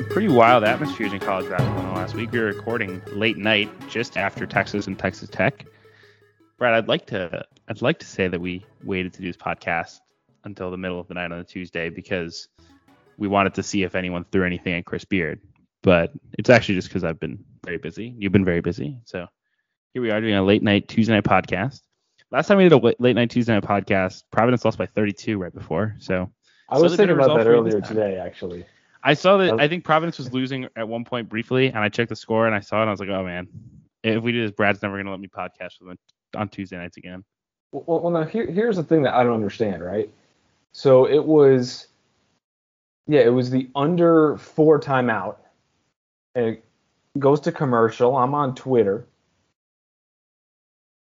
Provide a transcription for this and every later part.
some pretty wild atmospheres in college basketball in the last week. We were recording late night, just after Texas and Texas Tech. Brad, I'd like to I'd like to say that we waited to do this podcast until the middle of the night on a Tuesday because we wanted to see if anyone threw anything at Chris Beard. But it's actually just because I've been very busy. You've been very busy, so here we are doing a late night Tuesday night podcast. Last time we did a late night Tuesday night podcast, Providence lost by 32 right before. So I was thinking about that earlier today, actually. I saw that. I think Providence was losing at one point briefly, and I checked the score and I saw it. and I was like, oh man, if we do this, Brad's never gonna let me podcast with him on Tuesday nights again. Well, well now here, here's the thing that I don't understand, right? So it was, yeah, it was the under four timeout, and it goes to commercial. I'm on Twitter.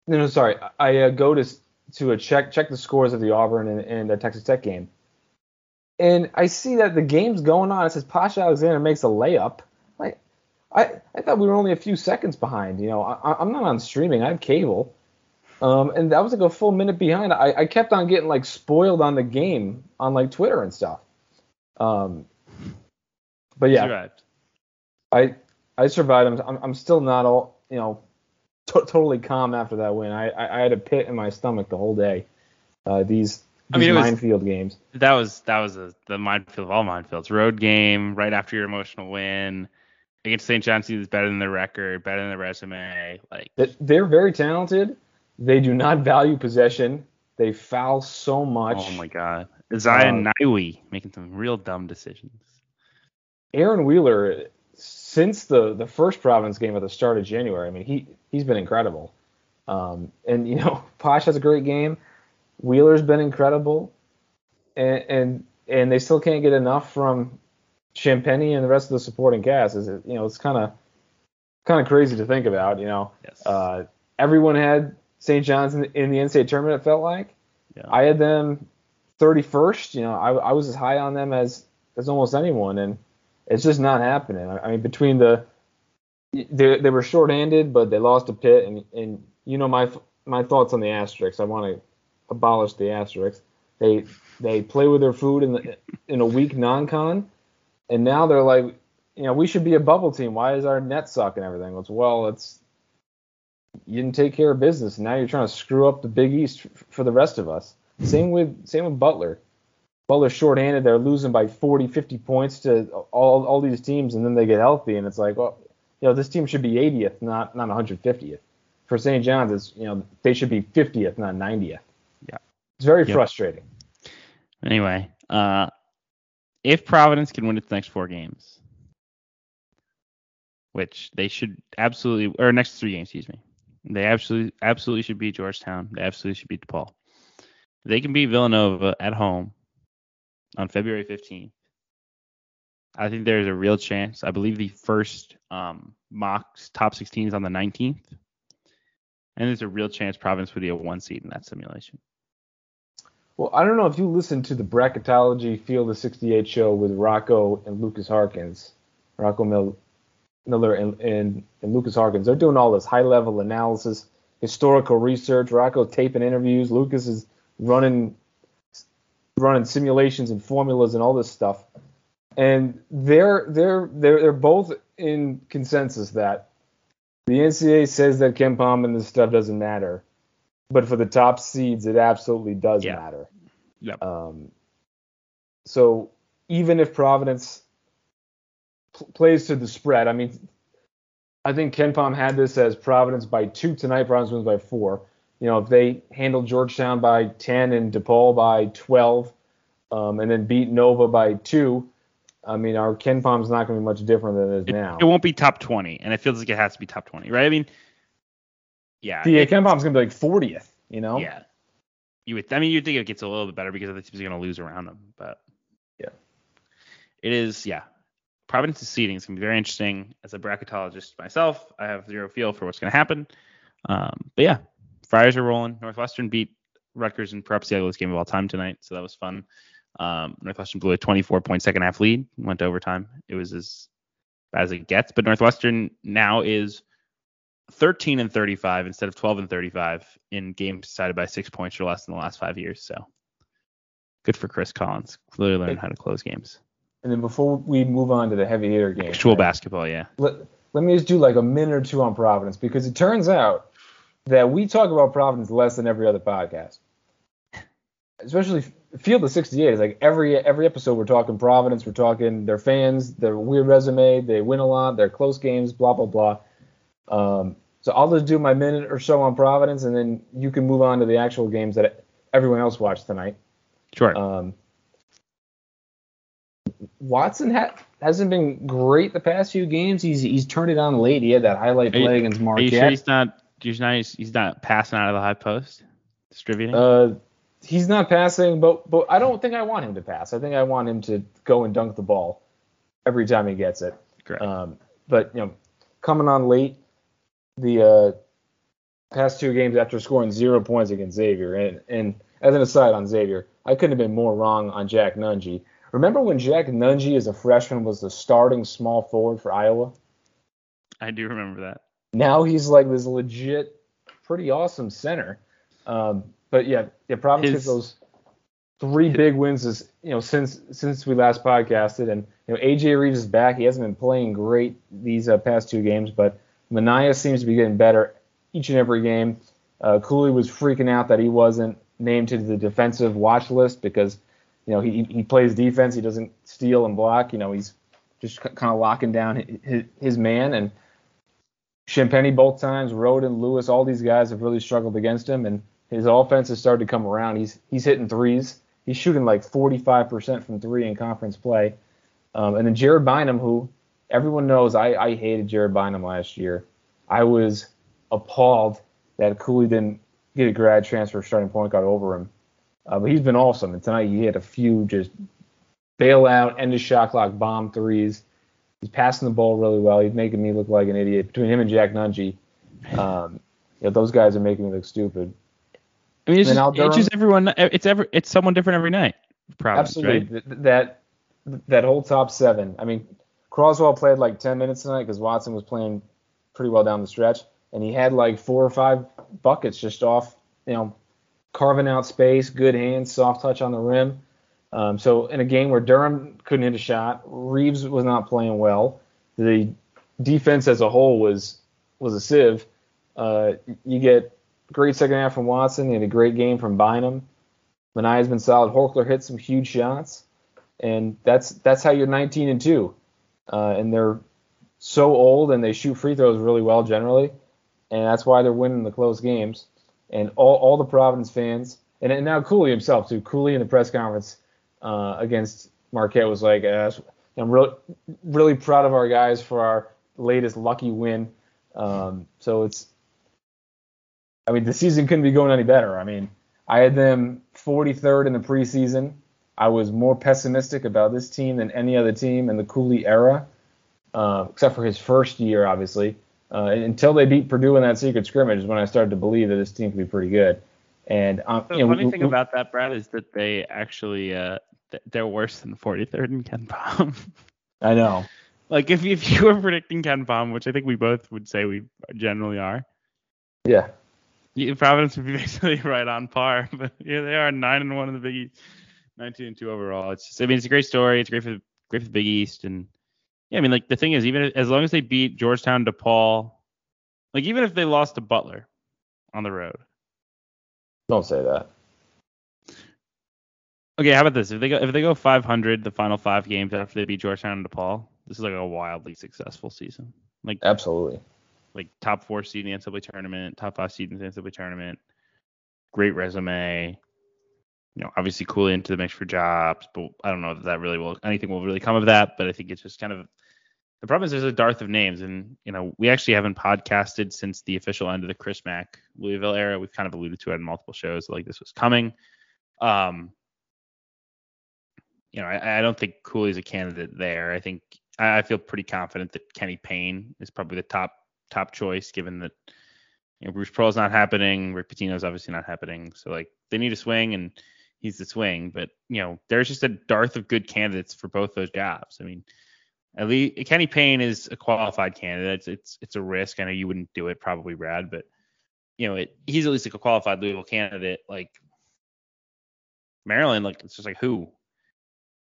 No, no, sorry. I uh, go to to a check check the scores of the Auburn and, and the Texas Tech game and I see that the game's going on. It says Posh Alexander makes a layup. Like, I, I thought we were only a few seconds behind. You know, I, am not on streaming. I have cable. Um, and that was like a full minute behind. I, I kept on getting like spoiled on the game on like Twitter and stuff. Um, but yeah, I I survived. I'm I'm still not all you know t- totally calm after that win. I, I, I had a pit in my stomach the whole day. Uh, these I mean, minefield was, games. That was that was a, the minefield of all minefields. Road game right after your emotional win against St. John's is better than the record, better than the resume. Like they're very talented. They do not value possession. They foul so much. Oh my god, Zion uh, Nyiwe making some real dumb decisions. Aaron Wheeler, since the the first Providence game at the start of January, I mean he he's been incredible. Um, and you know Posh has a great game. Wheeler's been incredible, and and, and they still can't get enough from Champagnie and the rest of the supporting cast. Is it, you know it's kind of kind of crazy to think about. You know, yes. uh, everyone had St. John's in, in, the NCAA tournament. It felt like yeah. I had them 31st. You know, I, I was as high on them as as almost anyone, and it's just not happening. I, I mean, between the they, they were shorthanded, but they lost a Pitt, and and you know my my thoughts on the asterisks. I want to abolish the asterisks. They they play with their food in the in a weak non-con, and now they're like, you know, we should be a bubble team. Why is our net suck and everything? It's well, it's you didn't take care of business, and now you're trying to screw up the Big East for the rest of us. Same with same with Butler. Butler's shorthanded. They're losing by 40, 50 points to all all these teams, and then they get healthy, and it's like, well, you know, this team should be 80th, not not 150th. For St. John's, it's you know they should be 50th, not 90th. It's very yep. frustrating. Anyway, uh, if Providence can win its next four games, which they should absolutely, or next three games, excuse me, they absolutely, absolutely should beat Georgetown. They absolutely should beat DePaul. They can beat Villanova at home on February 15th. I think there's a real chance. I believe the first um, mock top 16 is on the 19th, and there's a real chance Providence would be a one seed in that simulation. Well, I don't know if you listened to the Bracketology Field of 68 show with Rocco and Lucas Harkins, Rocco Mil- Miller and, and, and Lucas Harkins. They're doing all this high level analysis, historical research. Rocco taping interviews. Lucas is running running simulations and formulas and all this stuff. And they're they're they're they're both in consensus that the NCAA says that KenPom and this stuff doesn't matter but for the top seeds, it absolutely does yeah. matter. Yep. Um, so even if Providence pl- plays to the spread, I mean, I think KenPom had this as Providence by two tonight. Providence wins by four. You know, if they handle Georgetown by 10 and DePaul by 12, um, and then beat Nova by two, I mean, our KenPom's not going to be much different than it is it, now. It won't be top 20, and it feels like it has to be top 20, right? I mean, yeah. The KenPom's gonna be like 40th. You know. Yeah. You would. I mean, you'd think it gets a little bit better because other teams are gonna lose around them, but. Yeah. It is. Yeah. Providence's seeding is gonna be very interesting. As a bracketologist myself, I have zero feel for what's gonna happen. Um, but yeah, Friars are rolling. Northwestern beat Rutgers in perhaps the ugliest game of all time tonight, so that was fun. Um, Northwestern blew a 24 point second half lead, went to overtime. It was as bad as it gets, but Northwestern now is 13 and 35 instead of 12 and 35 in games decided by six points or less in the last five years. So good for Chris Collins. Clearly learning how to close games. And then before we move on to the heavy hitter game, Actual right, basketball, yeah. Let, let me just do like a minute or two on Providence because it turns out that we talk about Providence less than every other podcast. Especially Field of 68 is like every every episode we're talking Providence, we're talking their fans, their weird resume, they win a lot, their close games, blah blah blah. Um, so I'll just do my minute or so on Providence, and then you can move on to the actual games that everyone else watched tonight. Sure. Um, Watson ha- hasn't been great the past few games. He's he's turned it on late. He had that highlight play you, against Marquette. Are you sure he's not? He's not. He's not passing out of the high post, distributing. Uh, he's not passing, but but I don't think I want him to pass. I think I want him to go and dunk the ball every time he gets it. Correct. Um, but you know, coming on late, the uh, past two games after scoring zero points against Xavier, and and as an aside on Xavier, I couldn't have been more wrong on Jack Nunge. Remember when Jack Nunge, as a freshman, was the starting small forward for Iowa? I do remember that. Now he's like this legit, pretty awesome center. Um, but yeah, yeah, Providence gets those three big wins is you know since since we last podcasted, and you know AJ Reeves is back. He hasn't been playing great these uh, past two games, but Minaya seems to be getting better each and every game. Uh, Cooley was freaking out that he wasn't named to the defensive watch list because you know he he plays defense. He doesn't steal and block. You know he's just kind of locking down his, his man and. Champagnie both times, Roden, Lewis, all these guys have really struggled against him, and his offense has started to come around. He's he's hitting threes. He's shooting like 45% from three in conference play. Um, and then Jared Bynum, who everyone knows I, I hated Jared Bynum last year. I was appalled that Cooley didn't get a grad transfer starting point guard over him. Uh, but he's been awesome. And tonight he had a few just bailout, end of shot clock bomb threes. He's passing the ball really well. He's making me look like an idiot. Between him and Jack Nunge, um, you know, those guys are making me look stupid. I mean, it's, just, it's just, everyone. It's every it's someone different every night. Providence, Absolutely. Right? That that whole top seven. I mean, Croswell played like 10 minutes tonight because Watson was playing pretty well down the stretch, and he had like four or five buckets just off, you know, carving out space, good hands, soft touch on the rim. Um, so in a game where Durham couldn't hit a shot, Reeves was not playing well. The defense as a whole was was a sieve. Uh, you get great second half from Watson. He had a great game from Bynum. Minaya's been solid. Horchler hit some huge shots, and that's that's how you're 19 and two. Uh, and they're so old and they shoot free throws really well generally, and that's why they're winning the close games. And all all the Providence fans, and, and now Cooley himself too. Cooley in the press conference uh, against Marquette was like, uh, "I'm really really proud of our guys for our latest lucky win." Um, so it's I mean, the season couldn't be going any better. I mean, I had them 43rd in the preseason. I was more pessimistic about this team than any other team in the Cooley era, uh, except for his first year, obviously. Uh, until they beat Purdue in that secret scrimmage is when I started to believe that this team could be pretty good. And um, the you know, funny we, thing we, about that, Brad, is that they actually uh, they're worse than 43rd in KenPom. I know. Like if if you were predicting KenPom, which I think we both would say we generally are. Yeah. Providence would be basically right on par, but yeah, they are nine and one in the Big East, nineteen and two overall. It's just, I mean, it's a great story. It's great for the, great for the Big East, and yeah, I mean, like the thing is, even as long as they beat Georgetown, DePaul, like even if they lost to Butler on the road. Don't say that. Okay, how about this? If they go if they go 500 the final five games after they beat Georgetown and DePaul, this is like a wildly successful season. Like absolutely like top four seed in the NCAA tournament, top five seed in the NCAA tournament, great resume. You know, obviously Cooley into the mix for jobs, but I don't know that that really will anything will really come of that. But I think it's just kind of the problem is there's a dearth of names, and you know we actually haven't podcasted since the official end of the Chris Mack Louisville era. We've kind of alluded to it in multiple shows, like this was coming. Um, you know, I, I don't think Cooley's a candidate there. I think I, I feel pretty confident that Kenny Payne is probably the top top choice given that you know Bruce Pearl's not happening, Rick Pitino's obviously not happening. So like they need a swing and he's the swing. But you know, there's just a dearth of good candidates for both those jobs. I mean, at least Kenny Payne is a qualified candidate. It's it's, it's a risk. I know you wouldn't do it probably, Brad, but you know, it, he's at least like a qualified Louisville candidate. Like Maryland, like it's just like who?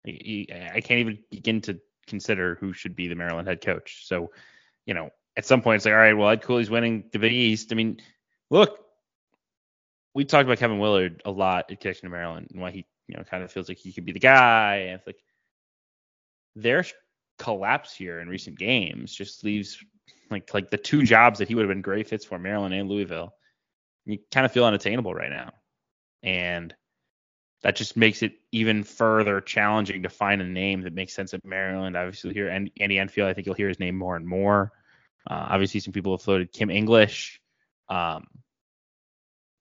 I can't even begin to consider who should be the Maryland head coach. So, you know, at some point it's like, all right, well, Ed Cooley's winning the Big East. I mean, look, we talked about Kevin Willard a lot at Connection to Maryland and why he, you know, kind of feels like he could be the guy. And it's like their collapse here in recent games just leaves like like the two jobs that he would have been great fits for Maryland and Louisville. You kind of feel unattainable right now. And that just makes it even further challenging to find a name that makes sense at Maryland. Obviously, here and Andy Enfield, I think you'll hear his name more and more. Uh, obviously, some people have floated Kim English, um,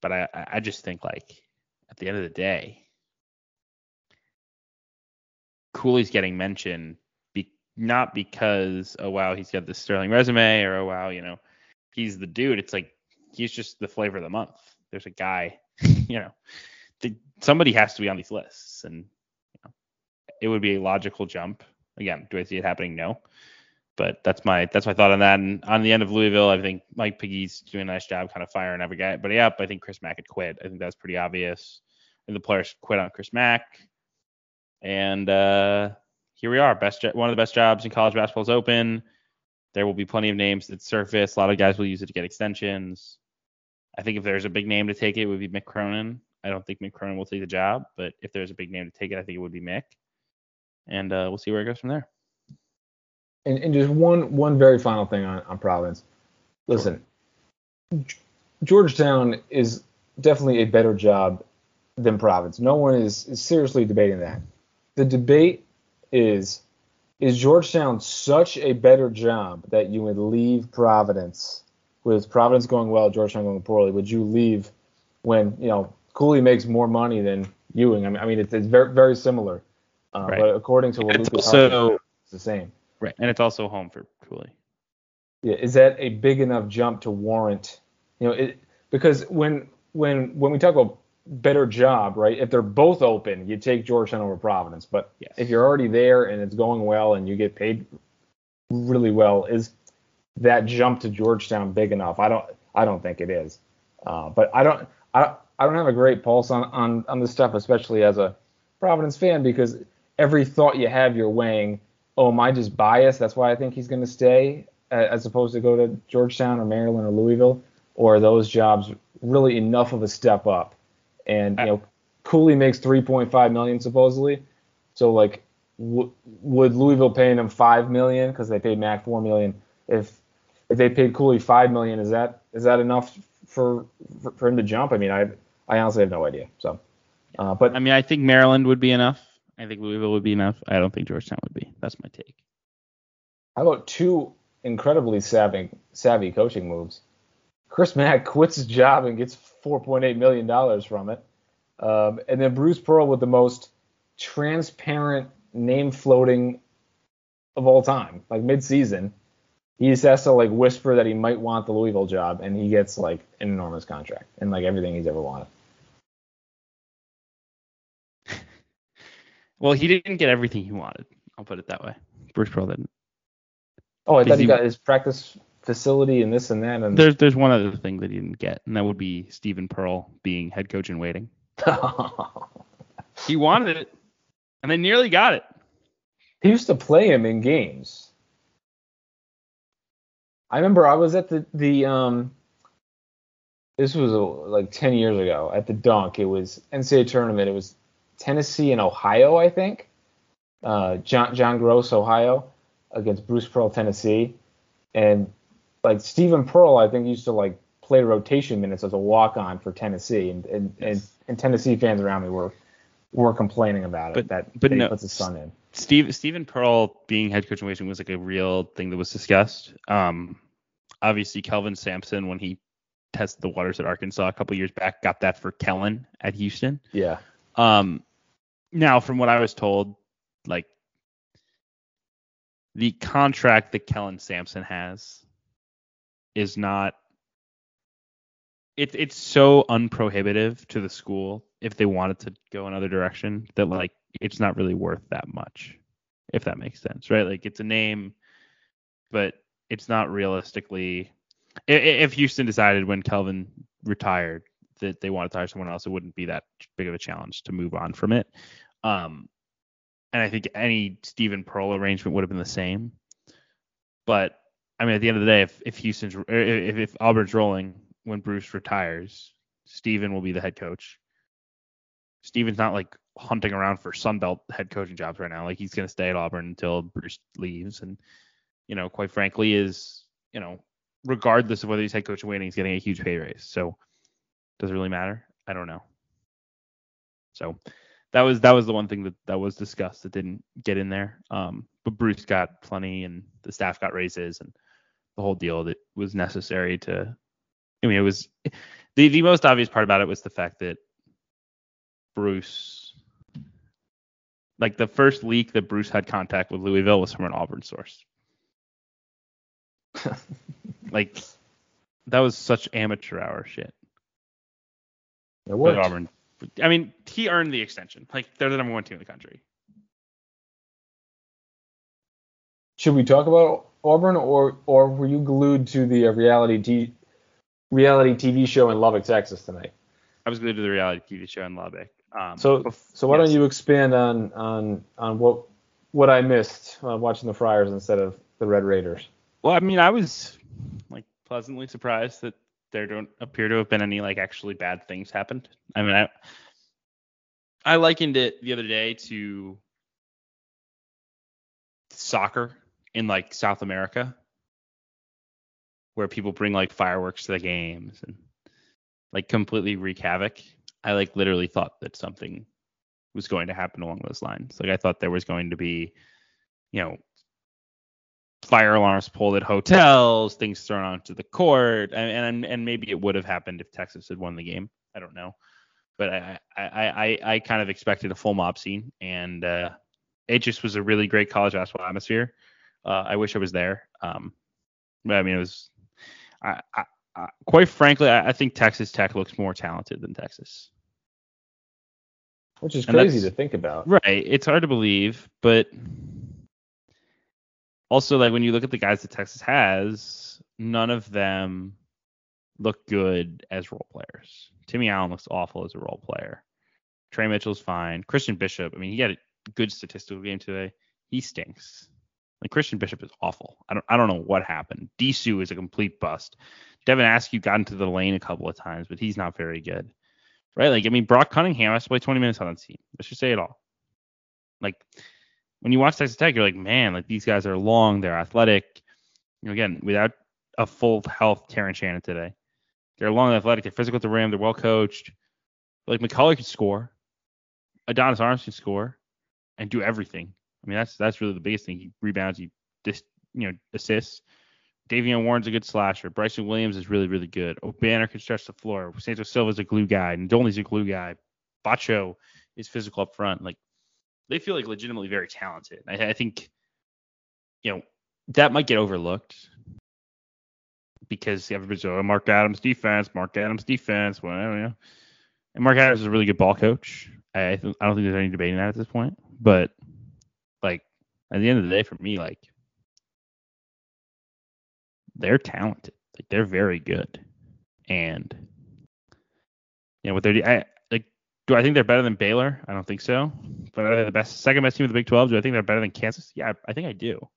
but I, I just think like at the end of the day, Cooley's getting mentioned be, not because oh wow he's got this sterling resume or oh wow you know he's the dude. It's like he's just the flavor of the month. There's a guy, you know somebody has to be on these lists, and you know, it would be a logical jump. Again, do I see it happening? No, but that's my that's my thought on that. And on the end of Louisville, I think Mike Piggy's doing a nice job, kind of firing every guy. But yeah, I think Chris Mack had quit. I think that's pretty obvious. And the players quit on Chris Mack, and uh, here we are. Best one of the best jobs in college basketball is open. There will be plenty of names that surface. A lot of guys will use it to get extensions. I think if there's a big name to take it, it would be Mick Cronin. I don't think Mick Cronin will take the job, but if there's a big name to take it, I think it would be Mick. And uh, we'll see where it goes from there. And, and just one one very final thing on, on Providence. Listen, sure. Georgetown is definitely a better job than Providence. No one is, is seriously debating that. The debate is is Georgetown such a better job that you would leave Providence with Providence going well, Georgetown going poorly? Would you leave when you know Cooley makes more money than Ewing. I mean, I mean it's, it's very very similar. Uh, right. But according to what it's Lucas also, it's the same. Right, and it's also home for Cooley. Yeah, is that a big enough jump to warrant? You know, it because when when when we talk about better job, right? If they're both open, you take Georgetown over Providence. But yes. if you're already there and it's going well and you get paid really well, is that jump to Georgetown big enough? I don't I don't think it is. Uh, but I don't I I don't have a great pulse on, on, on this stuff, especially as a Providence fan, because every thought you have, you're weighing, oh, am I just biased? That's why I think he's going to stay, as opposed to go to Georgetown or Maryland or Louisville, or are those jobs really enough of a step up? And you know, Cooley makes 3.5 million supposedly, so like, w- would Louisville paying him five million because they paid Mack four million? If if they paid Cooley five million, is that is that enough for for, for him to jump? I mean, I I honestly have no idea. So, uh, but I mean, I think Maryland would be enough. I think Louisville would be enough. I don't think Georgetown would be. That's my take. How about two incredibly savvy savvy coaching moves? Chris Mack quits his job and gets 4.8 million dollars from it, um, and then Bruce Pearl with the most transparent name floating of all time, like mid-season. He just has to like whisper that he might want the Louisville job, and he gets like an enormous contract and like everything he's ever wanted. Well, he didn't get everything he wanted. I'll put it that way. Bruce Pearl didn't. Oh, I thought he, he got his practice facility and this and that. And there's there's one other thing that he didn't get, and that would be Stephen Pearl being head coach in waiting. he wanted it, and they nearly got it. He used to play him in games. I remember I was at the the um. This was like 10 years ago at the Dunk. It was NCAA tournament. It was Tennessee and Ohio, I think. Uh, John John Groce, Ohio, against Bruce Pearl, Tennessee, and like Stephen Pearl, I think used to like play rotation minutes as a walk on for Tennessee, and and, yes. and, and Tennessee fans around me were were complaining about it but, that but he no, puts his son in. Steve Steven Pearl being head coach in Washington was like a real thing that was discussed. Um, obviously Kelvin Sampson when he tested the waters at Arkansas a couple years back got that for Kellen at Houston. Yeah. Um, now, from what I was told, like the contract that Kellen Sampson has is not it's it's so unprohibitive to the school if they wanted to go another direction that like it's not really worth that much if that makes sense right? Like it's a name but it's not realistically if Houston decided when Kelvin retired that they wanted to hire someone else, it wouldn't be that big of a challenge to move on from it. Um, and I think any Stephen Pearl arrangement would have been the same. But I mean, at the end of the day, if if Houston's if if Auburn's rolling when Bruce retires, Stephen will be the head coach. Stephen's not like hunting around for Sunbelt head coaching jobs right now. Like he's gonna stay at Auburn until Bruce leaves, and you know, quite frankly, is you know, regardless of whether he's head coach or waiting, he's getting a huge pay raise. So does it really matter? I don't know. So that was that was the one thing that that was discussed that didn't get in there. Um, but Bruce got plenty, and the staff got raises, and the whole deal that was necessary to. I mean, it was the the most obvious part about it was the fact that Bruce, like the first leak that Bruce had contact with Louisville was from an Auburn source. like that was such amateur hour shit. It worked. But Auburn. I mean, he earned the extension. Like they're the number one team in the country. Should we talk about Auburn, or or were you glued to the uh, reality t- reality TV show in Lubbock, Texas tonight? I was glued to the reality TV show in Lubbock. Um, So bef- so why yes. don't you expand on on on what what I missed uh, watching the Friars instead of the Red Raiders? Well, I mean, I was like pleasantly surprised that there don't appear to have been any like actually bad things happened. I mean, I I likened it the other day to soccer in like South America, where people bring like fireworks to the games and like completely wreak havoc. I like literally thought that something was going to happen along those lines. Like I thought there was going to be, you know, fire alarms pulled at hotels, things thrown onto the court, and and, and maybe it would have happened if Texas had won the game. I don't know, but I I I, I kind of expected a full mob scene, and uh, it just was a really great college basketball atmosphere. Uh, I wish I was there. Um, but I mean, it was. I, I, I quite frankly, I, I think Texas Tech looks more talented than Texas. Which is And crazy to think about. Right. It's hard to believe, but also like when you look at the guys that Texas has, none of them look good as role players. Timmy Allen looks awful as a role player. Tre Mitchell's fine. Christian Bishop, I mean, he had a good statistical game today. He stinks. Like Christian Bishop is awful. I don't I don't know what happened. Disu is a complete bust. Devin Askew got into the lane a couple of times, but he's not very good. Right? Like I mean, Brock Cunningham has to play 20 minutes on that team. Let's just say it all. Like when you watch Texas Tech, you're like, man, like these guys are long, they're athletic. You know, again, without a full health Terrence Shannon today, they're long, athletic, they're physical at the rim, they're well coached. Like McCullar can score, Adonis Arms can score, and do everything. I mean, that's that's really the biggest thing. He rebounds, he dis, you know assists. Davion Warren's a good slasher. Bryson Williams is really, really good. Obanor can stretch the floor. Santos Silva's a glue guy. Ndoli's a glue guy. Batcho is physical up front. Like they feel like legitimately very talented. I, I think, you know, that might get overlooked because everybody's oh, Mark Adams defense, Mark Adams defense, whatever. You know. And Mark Adams is a really good ball coach. I, I th- I don't think there's any debating that at this point. But like at the end of the day, for me, like they're talented. Like they're very good, and you know what they're I. Do I think they're better than Baylor? I don't think so. But are they the best, second best team of the Big 12? Do I think they're better than Kansas? Yeah, I think I do.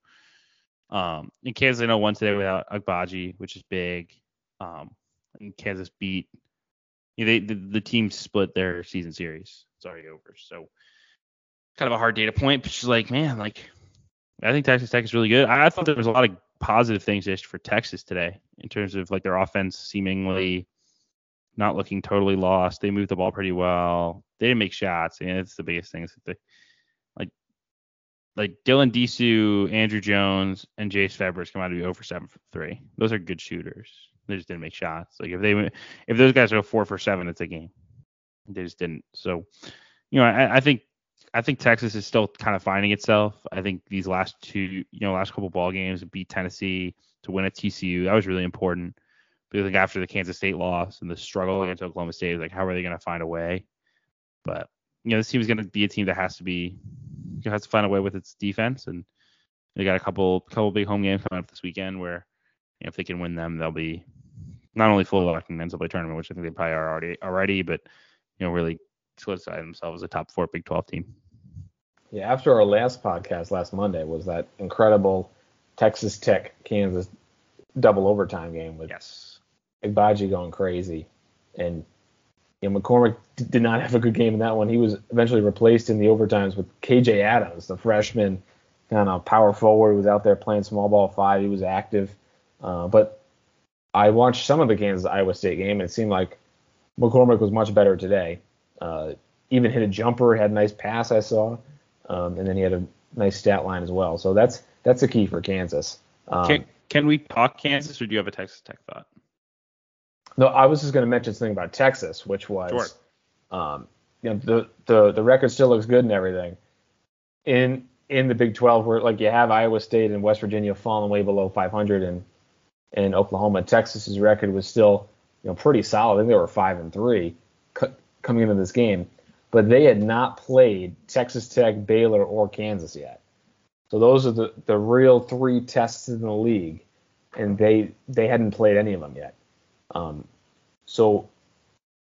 Um, in Kansas, I know one today without Agbaji, which is big. Um, and Kansas beat. You know, they the, the team split their season series. It's already over. So kind of a hard data point, but she's like, man, like I think Texas Tech is really good. I, I thought there was a lot of positive things just for Texas today in terms of like their offense seemingly not looking totally lost. They moved the ball pretty well. They didn't make shots, and it's the biggest thing. They, like like Dylan Disu, Andrew Jones, and Jase Febres come out to be over seven for three. Those are good shooters. They just didn't make shots. Like if they if those guys go four for seven, it's a game. They just didn't. So you know, I, I think I think Texas is still kind of finding itself. I think these last two, you know, last couple ball games, beat Tennessee to win at TCU, that was really important. Because like after the Kansas State loss and the struggle against Oklahoma State, like how are they going to find a way? But you know, this team is going to be a team that has to be has to find a way with its defense, and they got a couple couple big home games coming up this weekend where you know, if they can win them, they'll be not only full of in the NCAA tournament, which I think they probably are already already, but you know, really solidify themselves as a top four Big 12 team. Yeah, after our last podcast last Monday was that incredible Texas Tech Kansas double overtime game with Yes. Agbaji going crazy, and you know, McCormick did not have a good game in that one. He was eventually replaced in the overtimes with KJ Adams, the freshman kind of power forward was out there playing small ball five. He was active, uh, but I watched some of the Kansas Iowa State game, and it seemed like McCormick was much better today. Uh, even hit a jumper, had a nice pass I saw, um, and then he had a nice stat line as well. So that's that's the key for Kansas. Um, Can can we talk Kansas, or do you have a Texas Tech thought? No, I was just going to mention something about Texas, which was, Sure. um, you know, the the the record still looks good and everything. In in the Big 12, where like you have Iowa State and West Virginia falling way below 500, and and Oklahoma, Texas's record was still you know pretty solid. I think they were five and three cu- coming into this game, but they had not played Texas Tech, Baylor, or Kansas yet. So those are the the real three tests in the league, and they they hadn't played any of them yet. Um, so,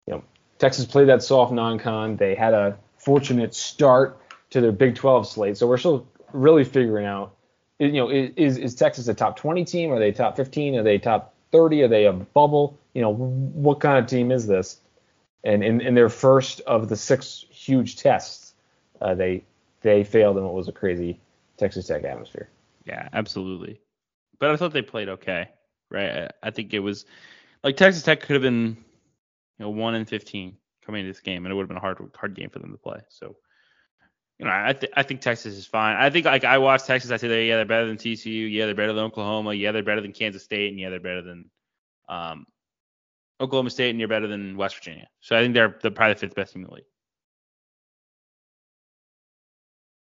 you know, Texas played that soft non-con. They had a fortunate start to their Big 12 slate. So we're still really figuring out, you know, is is Texas a top 20 team? Are they top 15? Are they top 30? Are they a bubble? You know, what kind of team is this? And in, in their first of the six huge tests, uh, they they failed in what was a crazy Texas Tech atmosphere. Yeah, absolutely. But I thought they played okay, right? I, I think it was like Texas Tech could have been, you know, one in fifteen coming into this game, and it would have been a hard hard game for them to play. So, you know, I th- I think Texas is fine. I think like I watched Texas, I say they yeah they're better than TCU, yeah they're better than Oklahoma, yeah they're better than Kansas State, and yeah they're better than um, Oklahoma State, and you're better than West Virginia. So I think they're the probably the fifth best team in the league.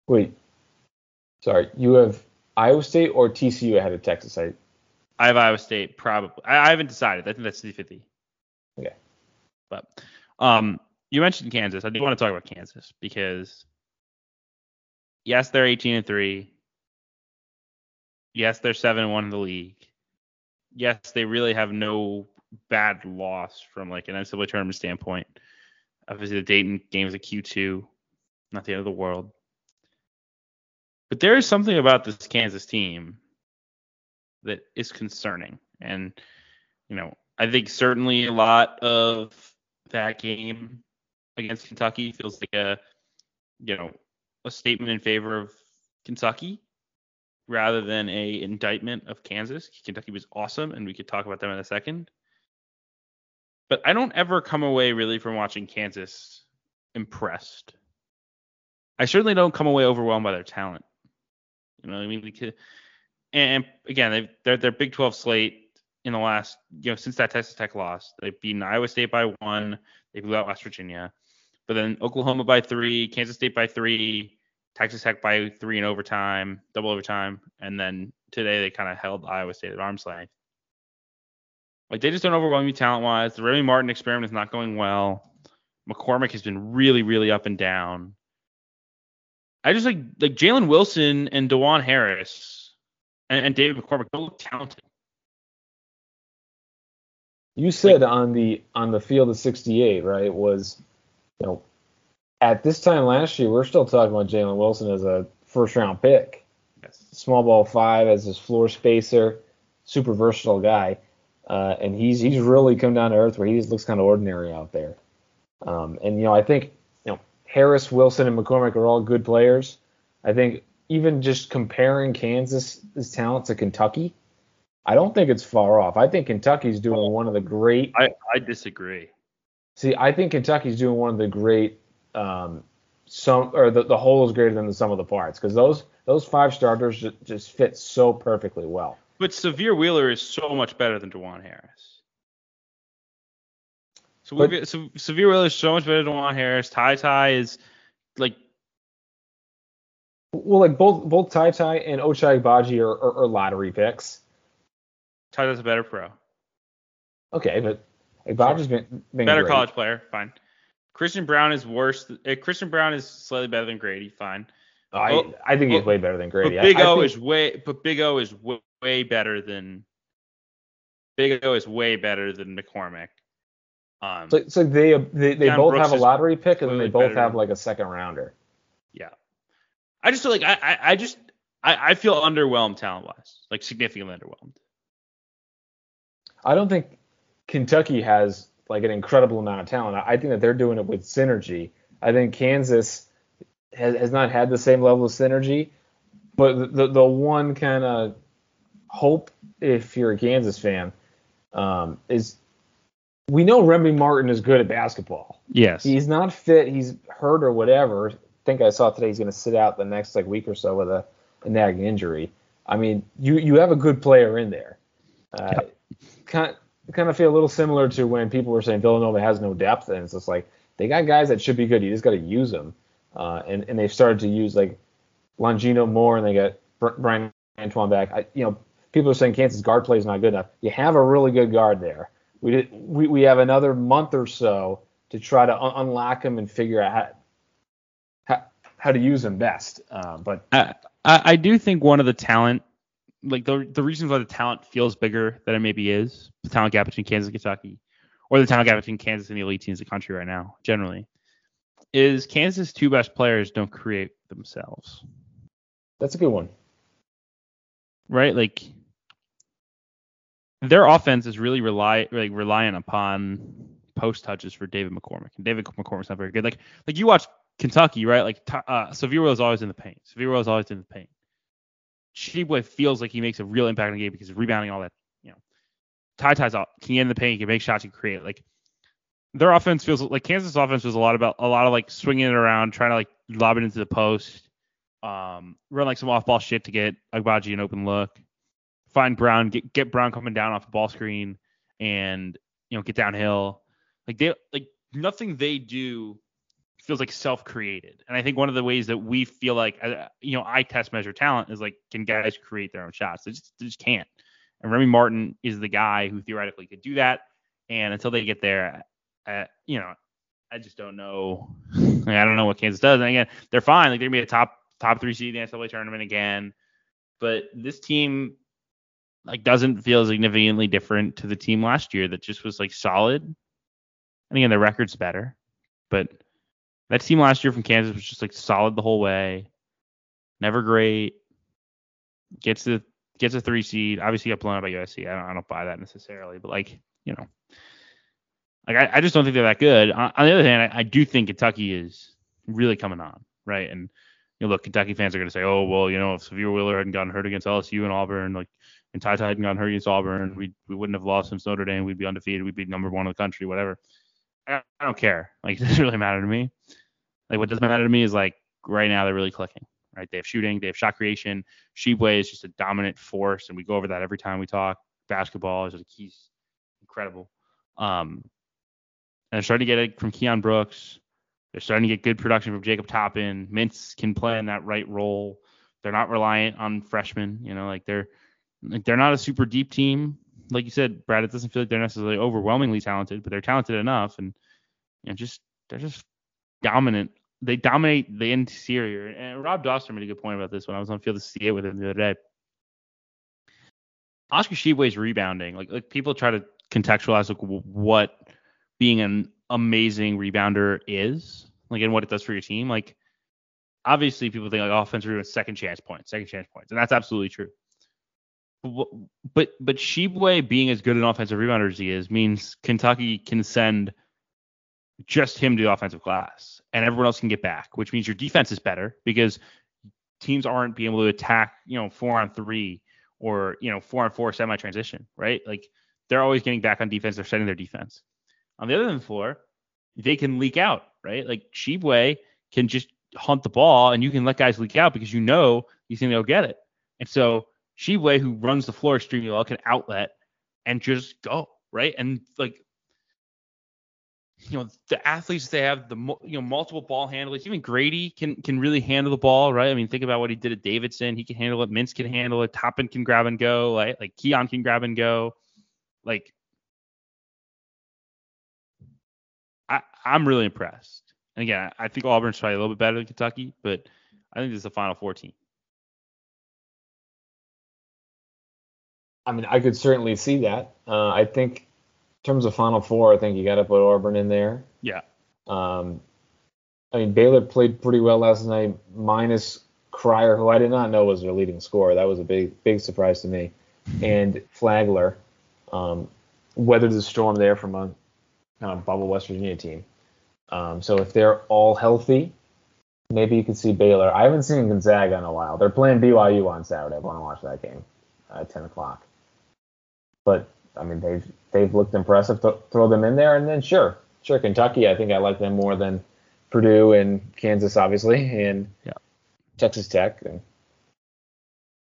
Wait, sorry, you have Iowa State or TCU ahead of Texas? I I have Iowa State probably. I, I haven't decided. I think that's 50 Okay. But um, you mentioned Kansas. I do want to talk about Kansas because yes, they're 18 and three. Yes, they're seven and one in the league. Yes, they really have no bad loss from like an NCAA tournament standpoint. Obviously, the Dayton game is a Q2, not the end of the world. But there is something about this Kansas team that is concerning. And, you know, I think certainly a lot of that game against Kentucky feels like a, you know, a statement in favor of Kentucky rather than a indictment of Kansas. Kentucky was awesome, and we could talk about them in a second. But I don't ever come away really from watching Kansas impressed. I certainly don't come away overwhelmed by their talent. You know, I mean, we could, and again, they're their Big 12 slate in the last, you know, since that Texas Tech loss, they've beaten Iowa State by one, they blew out West Virginia, but then Oklahoma by three, Kansas State by three, Texas Tech by three in overtime, double overtime, and then today they kind of held Iowa State at arm's length. Like they just don't overwhelm you talent wise. The Remy Martin experiment is not going well. McCormick has been really, really up and down. I just like like Jalen Wilson and Dajuan Harris and, and David McCormick don't look talented. You said on the on the field of 68, right? Was you know at this time last year, we're still talking about Jalen Wilson as a first round pick, Yes. small ball five as his floor spacer, super versatile guy, uh, and he's he's really come down to earth where he just looks kind of ordinary out there. Um, and you know I think you know Harris, Wilson, and McCormick are all good players. I think even just comparing Kansas' talent to Kentucky, I don't think it's far off. I think Kentucky's doing one of the great. I, I disagree. See, I think Kentucky's doing one of the great. Um, some or the, the whole is greater than the sum of the parts because those those five starters just, just fit so perfectly well. But Sahvir Wheeler is so much better than Dajuan Harris. So, But- we so Sahvir Wheeler is so much better than Dajuan Harris. Ty Ty is like Well, like both both Ty Ty and Ochai Agbaji are, are, are lottery picks. Ty Ty's a better pro, Okay, but like, Baji's been, been better great. college player, fine. Christian Braun is worse. uh, Christian Braun is slightly better than Grady, fine. I, Oh, I think he's oh, way better than Grady. But Big I, I O think- is way, but Big O is way, way better than Big O is way better than McCormick. Um, So, so they they, they both Brooks have a lottery pick and then they both have like a second rounder. I just feel like I I, I just I, I feel underwhelmed talent wise, like significantly underwhelmed. I don't think Kentucky has like an incredible amount of talent. I think that they're doing it with synergy. I think Kansas has, has not had the same level of synergy, but the the one kind of hope if you're a Kansas fan um, is we know Remy Martin is good at basketball. Yes. He's not fit. He's hurt or whatever. I think I saw today he's going to sit out the next like week or so with a, a nagging injury. I mean, you you have a good player in there. Uh, yep. Kind kind of feel a little similar to when people were saying Villanova has no depth, and it's just like they got guys that should be good. You just got to use them. Uh, and and they've started to use like Longino more, and they got Bryan Antoine back. I, you know, people are saying Kansas guard play is not good enough. You have a really good guard there. We did, we, we have another month or so to try to un- unlock him and figure out how, how, to use them best. Uh, but I, I do think one of the talent, like the the reasons why the talent feels bigger than it maybe is, the talent gap between Kansas and Kentucky, or the talent gap between Kansas and the elite teams in the country right now, generally, is Kansas' two best players don't create themselves. That's a good one. Right? Like their offense is really rely like reliant upon post touches for David McCormick, And David McCormick's not very good. Like like you watch Kentucky, right? Like uh, Sahvir is always in the paint. Sahvir is always in the paint. Tshiebwe feels like he makes a real impact in the game because he's rebounding all that. You know, Ty Ty's out. Can get in the paint? He can make shots. He can create. Like their offense feels like Kansas offense was a lot about a lot of like swinging it around, trying to like lob it into the post, um, run like some off ball shit to get Agbaji an open look find Braun, get get Braun coming down off the ball screen, and you know get downhill. Like they like nothing they do feels like self-created. And I think one of the ways that we feel like uh, you know I test measure talent is like can guys create their own shots? They just, they just can't. And Remy Martin is the guy who theoretically could do that. And until they get there, uh, you know, I just don't know. Like, I don't know what Kansas does. And again, they're fine. Like they're gonna be a top top three seed in the NCAA tournament again. But this team like doesn't feel significantly different to the team last year that just was like solid. And again, the record's better, but that team last year from Kansas was just like solid the whole way. Never great. Gets the gets a three seed. Obviously got blown out by USC. I don't I don't buy that necessarily, but like you know, like I, I just don't think they're that good. On, on the other hand, I, I do think Kentucky is really coming on, right? And you know, look, Kentucky fans are going to say, oh well, you know, if Sahvir Wheeler hadn't gotten hurt against LSU and Auburn, like and Ty Ty hadn't gotten hurt against Auburn, we we wouldn't have lost since Notre Dame. We'd be undefeated. We'd be number one in the country, whatever. I, don't care. Like it doesn't really matter to me. Like what doesn't matter to me is like right now they're really clicking. Right? They have shooting, they have shot creation. Tshiebwe is just a dominant force, and we go over that every time we talk. Basketball is like he's incredible. Um, and they're starting to get it from Keon Brooks. They're starting to get good production from Jacob Toppin. Mintz can play in that right role. They're not reliant on freshmen. You know, like they're like they're not a super deep team. Like you said, Brad, it doesn't feel like they're necessarily overwhelmingly talented, but they're talented enough, and you know, just they're just dominant. They dominate the interior. And Rob Dauster made a good point about this when I was on field to see it with him the other day. Oscar Tshiebwe's rebounding. Like like people try to contextualize like what being an amazing rebounder is, like and what it does for your team. Like obviously people think like offensive rebound second chance points, second chance points, and that's absolutely true but but Tshiebwe being as good an offensive rebounder as he is means Kentucky can send just him to the offensive glass, and everyone else can get back, which means your defense is better because teams aren't being able to attack, you know, four on three or you know four on four semi transition, right? Like they're always getting back on defense. They're setting their defense. On the other end of the floor, they can leak out, right? Like Tshiebwe can just hunt the ball, and you can let guys leak out because you know he's going to go get it. And so Tshiebwe, who runs the floor extremely well, can outlet and just go right. And like you know the athletes they have the you know multiple ball handlers even grady can can really handle the ball right? I mean think about what he did at davidson. He can handle it. Mintz can handle it. Toppin can grab and go right? Like Keon can grab and go. Like i i'm really impressed. And again i think auburn's probably a little bit better than kentucky but i think this is the final four team I mean, I could certainly see that. Uh, I think in terms of Final Four, I think you got to put Auburn in there. Yeah. Um, I mean, Baylor played pretty well last night, minus Cryer, who I did not know was their leading scorer. That was a big big surprise to me. And Flagler um, weathered the storm there from a kind of bubble West Virginia team. Um, so if they're all healthy, maybe you could see Baylor. I haven't seen Gonzaga in a while. They're playing BYU on Saturday. I want to watch that game at 10 o'clock. But I mean, they've they've looked impressive. Th- throw them in there, and then sure, sure, Kentucky. I think I like them more than Purdue and Kansas, obviously, and yeah. Texas Tech and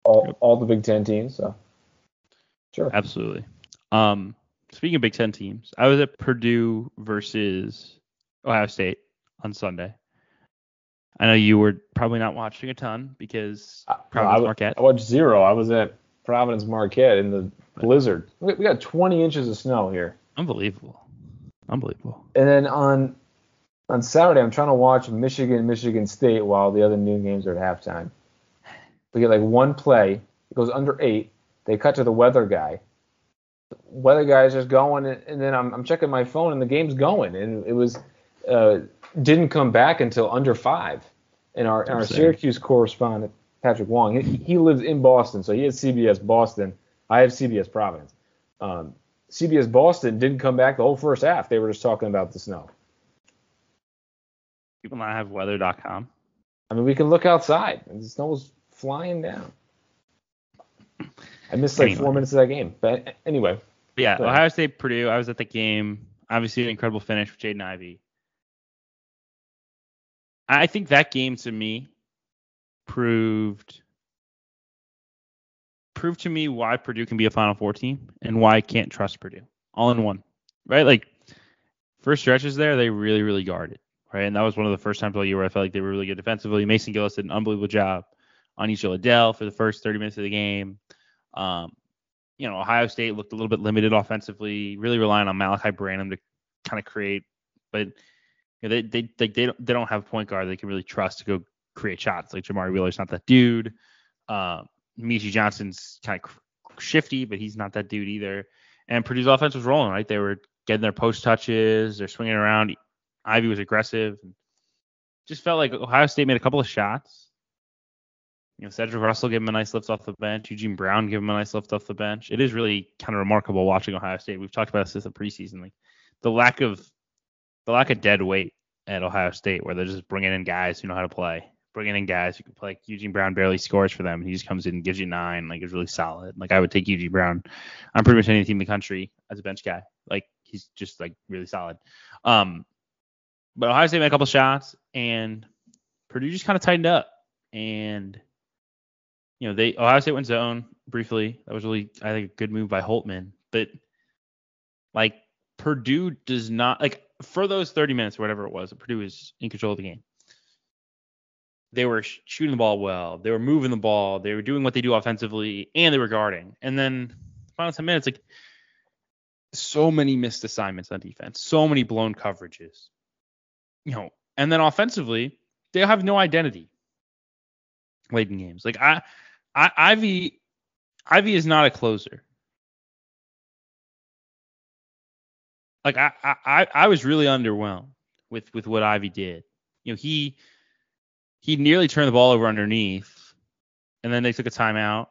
all yep. all the Big Ten teams. So sure, absolutely. Um, speaking of Big Ten teams, I was at Purdue versus Ohio State on Sunday. I know you were probably not watching a ton because Providence I, Marquette. I watched zero. I was at Providence Marquette in the blizzard. We got 20 inches of snow here. Unbelievable. Unbelievable. And then on on Saturday, I'm trying to watch Michigan, Michigan State while the other new games are at halftime. We get like one play. It goes under eight. They cut to the weather guy. The weather guy is just going, and then I'm, I'm checking my phone, and the game's going, and it was uh, didn't come back until under five. And our, and our Syracuse correspondent Patrick Wong, he, he lives in Boston, so he has CBS Boston. I have CBS Providence. Um, CBS Boston didn't come back the whole first half. They were just talking about the snow. People not have weather.com. I mean, we can look outside, and the snow was flying down. I missed like anyway. four minutes of that game, but anyway. Yeah, Ohio State Purdue. I was at the game. Obviously, an incredible finish with Jaden Ivey. I think that game to me proved proved to me why Purdue can be a Final Four team and why I can't trust Purdue. All in one, right? Like first stretches there, they really, really guarded, right? And that was one of the first times all year where I felt like they were really good defensively. Mason Gillis did an unbelievable job on EJ Liddell for the first 30 minutes of the game. Um, you know, Ohio State looked a little bit limited offensively, really relying on Malachi Branham to kind of create, but you know, they they they they don't, they don't have a point guard they can really trust to go create shots. Like Jamari Wheeler's not that dude. Um, Meechie Johnson's kind of shifty, but he's not that dude either. And Purdue's offense was rolling, right? They were getting their post touches, they're swinging around. Ivey was aggressive. Just felt like Ohio State made a couple of shots. You know, Cedric Russell gave him a nice lift off the bench. Eugene Brown gave him a nice lift off the bench. It is really kind of remarkable watching Ohio State. We've talked about this in the preseason, like the lack of the lack of dead weight at Ohio State, where they're just bringing in guys who know how to play bringing in guys who can play. Like Eugene Brown barely scores for them. He just comes in and gives you nine. Like is really solid. Like I would take Eugene Brown on pretty much any team in the country as a bench guy. Like he's just like really solid. Um, but Ohio State made a couple shots and Purdue just kind of tightened up. And you know they Ohio State went zone briefly. That was really I think a good move by Holtman, But like Purdue does not like for those 30 minutes or whatever it was. Purdue is in control of the game they were shooting the ball well, they were moving the ball, they were doing what they do offensively, and they were guarding. And then the final 10 minutes, like so many missed assignments on defense, so many blown coverages. You know, and then offensively, they have no identity late in games. Like I, I Ivey, Ivey is not a closer. Like I, I, I was really underwhelmed with with what Ivey did. You know, he he nearly turned the ball over underneath, and then they took a timeout,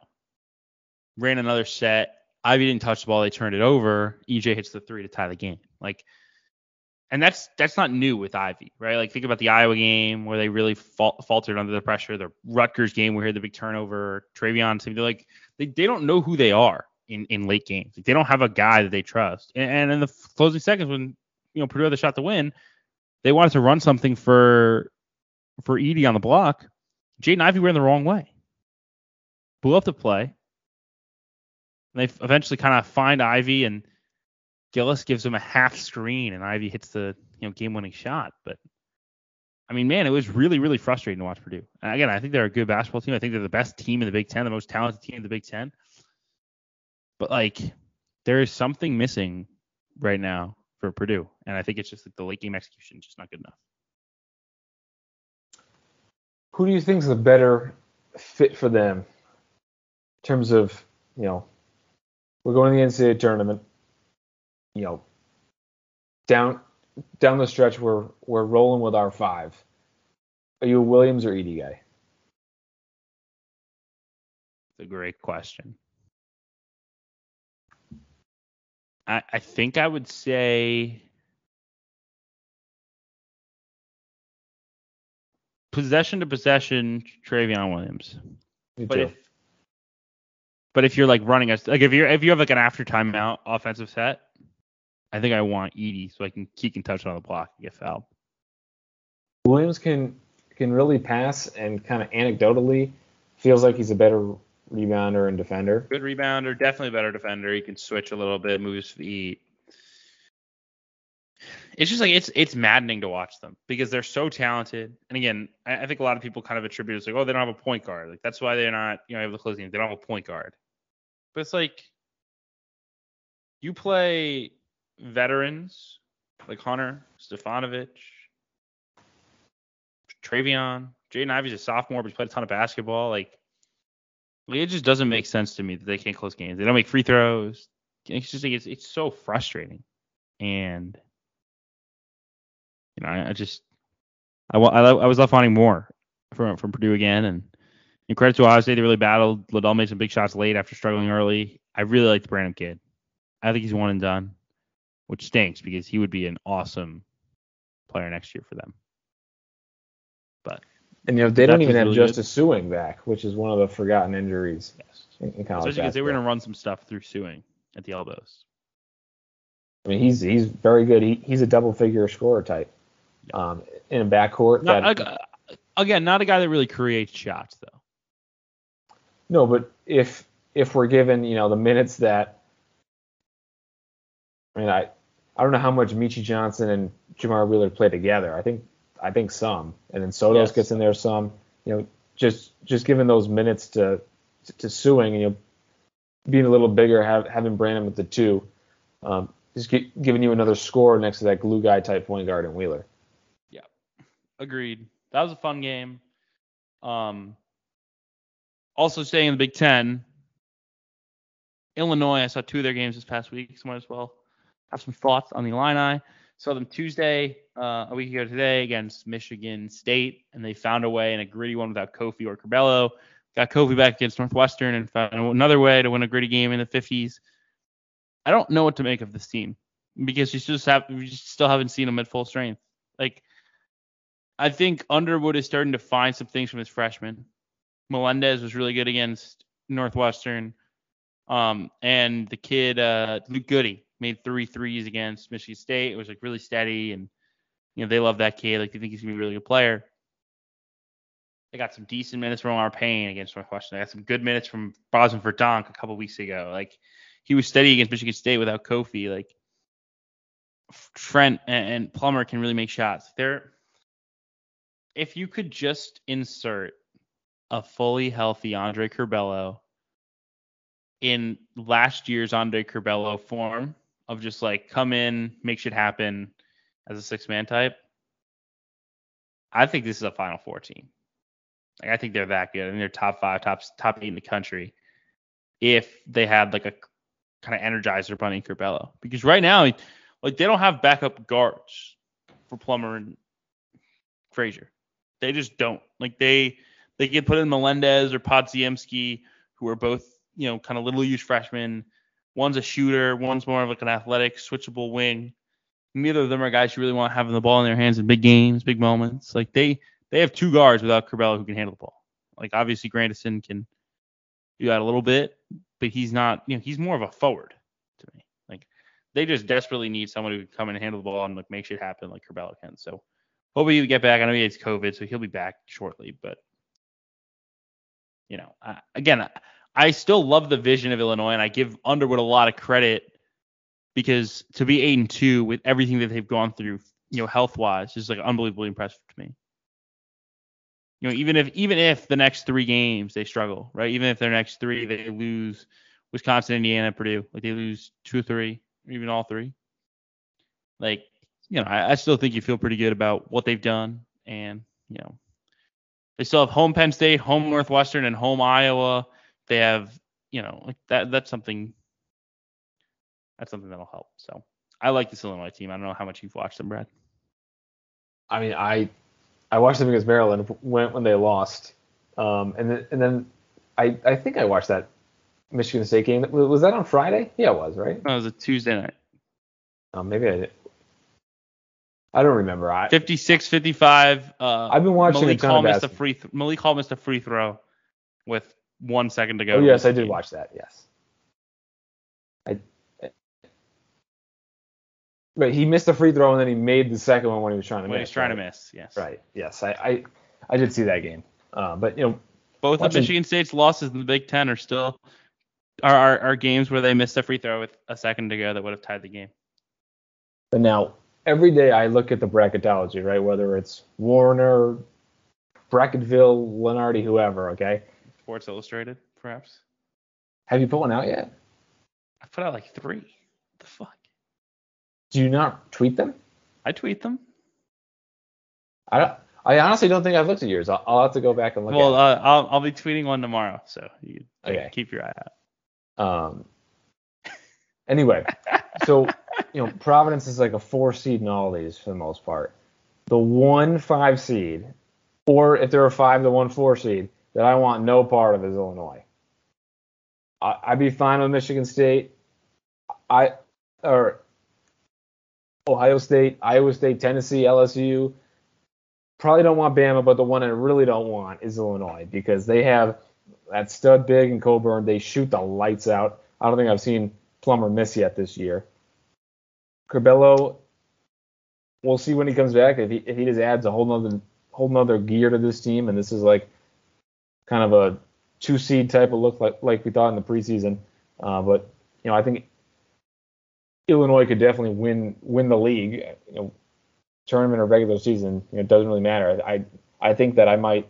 ran another set. Ivey didn't touch the ball. They turned it over. EJ hits the three to tie the game. Like, and that's that's not new with Ivey, right? Like, think about the Iowa game where they really fal- faltered under the pressure. The Rutgers game where he had the big turnover. Trevion, they're like they, they don't know who they are in, in late games. Like, they don't have a guy that they trust. And, and in the closing seconds, when you know Purdue had the shot to win, they wanted to run something for for Edey on the block, Jaden Ivey ran the wrong way. Blew up the play. And they eventually kind of find Ivey and Gillis gives him a half screen and Ivey hits the you know game winning shot. But I mean, man, it was really, really frustrating to watch Purdue. And again, I think they're a good basketball team. I think they're the best team in the Big Ten, the most talented team in the Big Ten. But like, there is something missing right now for Purdue, and I think it's just like the late game execution is just not good enough who do you think is the better fit for them in terms of, you know, we're going to the NCAA tournament, you know, down down the stretch we're we're rolling with our five. Are you a Williams or guy? It's a great question. I, I think I would say possession to possession, Trevion Williams. Me But too. if but if you're like running a like if you're if you have like an after timeout offensive set, I think I want Edey so I can he can touch on the block and get fouled. Williams can can really pass and kind of anecdotally feels like he's a better rebounder and defender. Good rebounder, definitely better defender. He can switch a little bit, move his feet. It's just like it's it's maddening to watch them because they're so talented. And again, I, I think a lot of people kind of attribute it to like, oh, they don't have a point guard. Like that's why they're not, you know, able to close games. They don't have a point guard. But it's like you play veterans like Hunter, Stefanovic, Trevion, Jaden Ivey's a sophomore, but he's played a ton of basketball. Like like, it just doesn't make sense to me that they can't close games. They don't make free throws. It's just like it's it's so frustrating, and you know I, I just I I, I was left wanting more from from Purdue again, and in credit to Ohio State, they really battled. Liddell made some big shots late after struggling early. I really like the Branham kid. I think he's one and done, which stinks because he would be an awesome player next year for them. But And you know they don't even have really good. Justice Sueing back, which is one of the forgotten injuries yes, in, in especially because they were going to run some stuff through Sueing at the elbows. I mean, he's he's very good. He, he's a double figure scorer type. Um, in a backcourt Not, that again, not a guy that really creates shots though. no, but if if we're given you know the minutes that I mean I I don't know how much Meechie Johnson and Jamar Wheeler play together. I think I think some, and then Sotos Yes. gets in there some. You know, just just giving those minutes to to, Sueing and you know being a little bigger, have, having Branham with the two, um, just gi- giving you another score next to that glue guy type point guard and Wheeler. Agreed. That was a fun game. Um, also staying in the Big Ten, Illinois. I saw two of their games this past week, so might as well have some thoughts on the Illini. Saw them Tuesday, uh, a week ago today, against Michigan State, and they found a way in a gritty one without Kofi or Curbelo. Got Kofi back against Northwestern and found another way to win a gritty game in the 50s. I don't know what to make of this team because you just have just still haven't seen them at full strength. Like I think Underwood is starting to find some things from his freshman. Melendez was really good against Northwestern. Um, and the kid, uh, Luke Goode made three threes against Michigan State. It was like really steady and, you know, they love that kid. Like they think he's gonna be a really good player. They got some decent minutes from Omar Payne against Northwestern. They got some good minutes from Bosmans-Verdonk a couple weeks ago. Like he was steady against Michigan State without Kofi. Like Trent and, and Plummer can really make shots. They're if you could just insert a fully healthy Andre Curbelo in last year's Andre Curbelo form of just like come in, make shit happen as a six man type, I think this is a Final Four team. Like I think they're that good. I think they're top five, top top eight in the country. If they had like a kind of energizer bunny Curbelo, because right now, like they don't have backup guards for Plummer and Frazier. They just don't. Like they they get put in Melendez or Podziemski, who are both you know kind of little used freshmen. One's a shooter, one's more of like an athletic, switchable wing. Neither of them are guys you really want having the ball in their hands in big games, big moments. Like they they have two guards without Curbelo who can handle the ball. Like obviously Grandison can do that a little bit, but he's not. You know he's more of a forward to me. Like they just desperately need someone who can come and handle the ball and like make shit happen like Curbelo can. So hopefully he'll get back. I know he has COVID, so he'll be back shortly. But you know, I, again, I, still love the vision of Illinois, and I give Underwood a lot of credit because to be eight and two with everything that they've gone through, you know, health wise, is like unbelievably impressive to me. You know, even if even if the next three games they struggle, right? Even if their next three they lose Wisconsin, Indiana, Purdue, like they lose two or three, even all three. Like, you know, I, I still think you feel pretty good about what they've done, and you know, they still have home Penn State, home Northwestern, and home Iowa. They have, you know, like that. That's something. That's something that'll help. So I like this Illinois team. I don't know how much you've watched them, Brad. I mean, I I watched them against Maryland when when they lost, um, and then and then I I think I watched that Michigan State game. Was that on Friday? Yeah, it was, right? No, it was a Tuesday night. Oh, maybe I did. I don't remember. I 56 55. Uh, I've been watching Malik a ton Hall missed a free th- Malik Hall missed a free throw with one second to go. Oh yes, I did game. watch that. Yes. I. But he missed a free throw and then he made the second one when he was trying to when miss. he's trying to miss. Yes. Right. Yes. I, I I did see that game. Uh, but you know, Both of Michigan State's losses in the Big Ten are still are, are, are games where they missed a free throw with a second to go that would have tied the game. but now every day I look at the bracketology, right? Whether it's Warner, Bracketville, Lunardi, whoever. Okay. Sports Illustrated, perhaps. Have you put one out yet? I put out like three. What the fuck? Do you not tweet them? I tweet them. I don't. I honestly don't think I've looked at yours. I'll, I'll have to go back and look well, at uh, I'll I'll be tweeting one tomorrow, so you Okay. keep your eye out. Um. Anyway, so you know, Providence is like a four seed in all these for the most part. The one five seed, or if there are five, the one four seed that I want no part of is Illinois. I, I'd be fine with Michigan State. I or Ohio State, Iowa State, Tennessee, LSU. Probably don't want Bama, but the one I really don't want is Illinois because they have that stud big and Cockburn. They shoot the lights out. I don't think I've seen Plummer miss yet this year. Curbelo, we'll see when he comes back if he if he just adds a whole nother whole nother gear to this team, and this is like kind of a two seed type of look like like we thought in the preseason. Uh, but you know, I think Illinois could definitely win win the league. You know, tournament or regular season, you know, it doesn't really matter. I I think that I might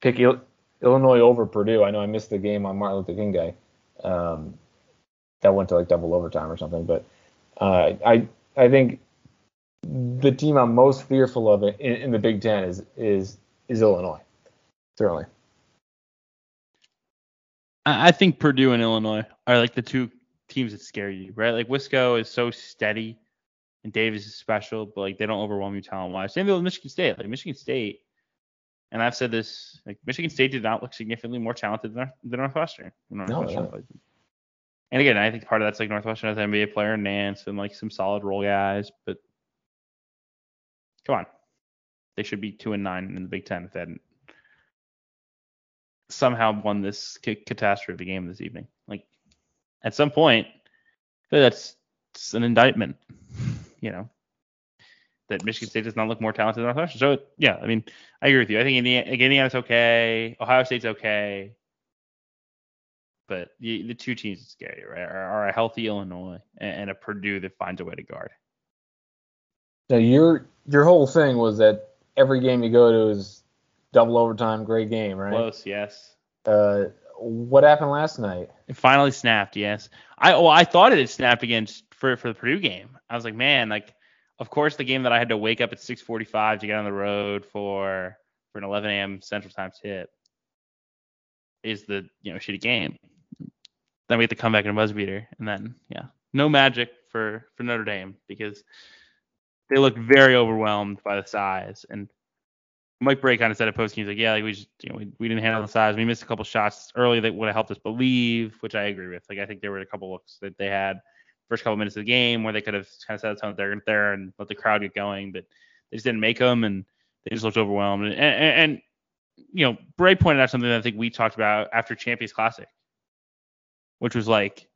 pick Il- Illinois over Purdue. I know I missed the game on Martin Luther King Day. Um, that went to like double overtime or something, but uh, I I think the team I'm most fearful of in, in the Big Ten is is is Illinois. Certainly. I think Purdue and Illinois are like the two teams that scare you, right? Like Wisco is so steady, and Davis is special, but like they don't overwhelm you talent wise. Same deal with Michigan State. Like Michigan State, and I've said this, like Michigan State did not look significantly more talented than, than Northwestern. Northwestern no. And again, I think part of that's like Northwestern has an NBA player Nance and like some solid role guys, but come on, they should be two and nine in the Big Ten if they hadn't somehow won this ca- catastrophe game this evening. Like at some point, that's an indictment, you know, that Michigan State does not look more talented than Northwestern. So yeah, I mean, I agree with you. I think Indiana, like, Indiana's okay, Ohio State's okay, but the, the two teams that scare you, right, are, are a healthy Illinois and, and a Purdue that finds a way to guard. Now your your whole thing was that every game you go to is double overtime, great game, right? Close, yes. Uh, what happened last night? It finally snapped, yes. I well, I thought it had snapped against for for the Purdue game. I was like, man, like, of course, the game that I had to wake up at 6:45 to get on the road for for an 11 a.m. Central Time tip is the you know shitty game. Then we have to come back in a buzzer beater, and then yeah, no magic for for Notre Dame because they looked very overwhelmed by the size and. Mike Brey kind of said at post game, he's like, yeah, like we just, you know, we, we didn't handle the size. We missed a couple shots early that would have helped us believe, which I agree with. Like, I think there were a couple looks that they had first couple minutes of the game where they could have kind of set the tone there there and let the crowd get going, but they just didn't make them and they just looked overwhelmed. And, and, and you know, Brey pointed out something that I think we talked about after Champions Classic, which was like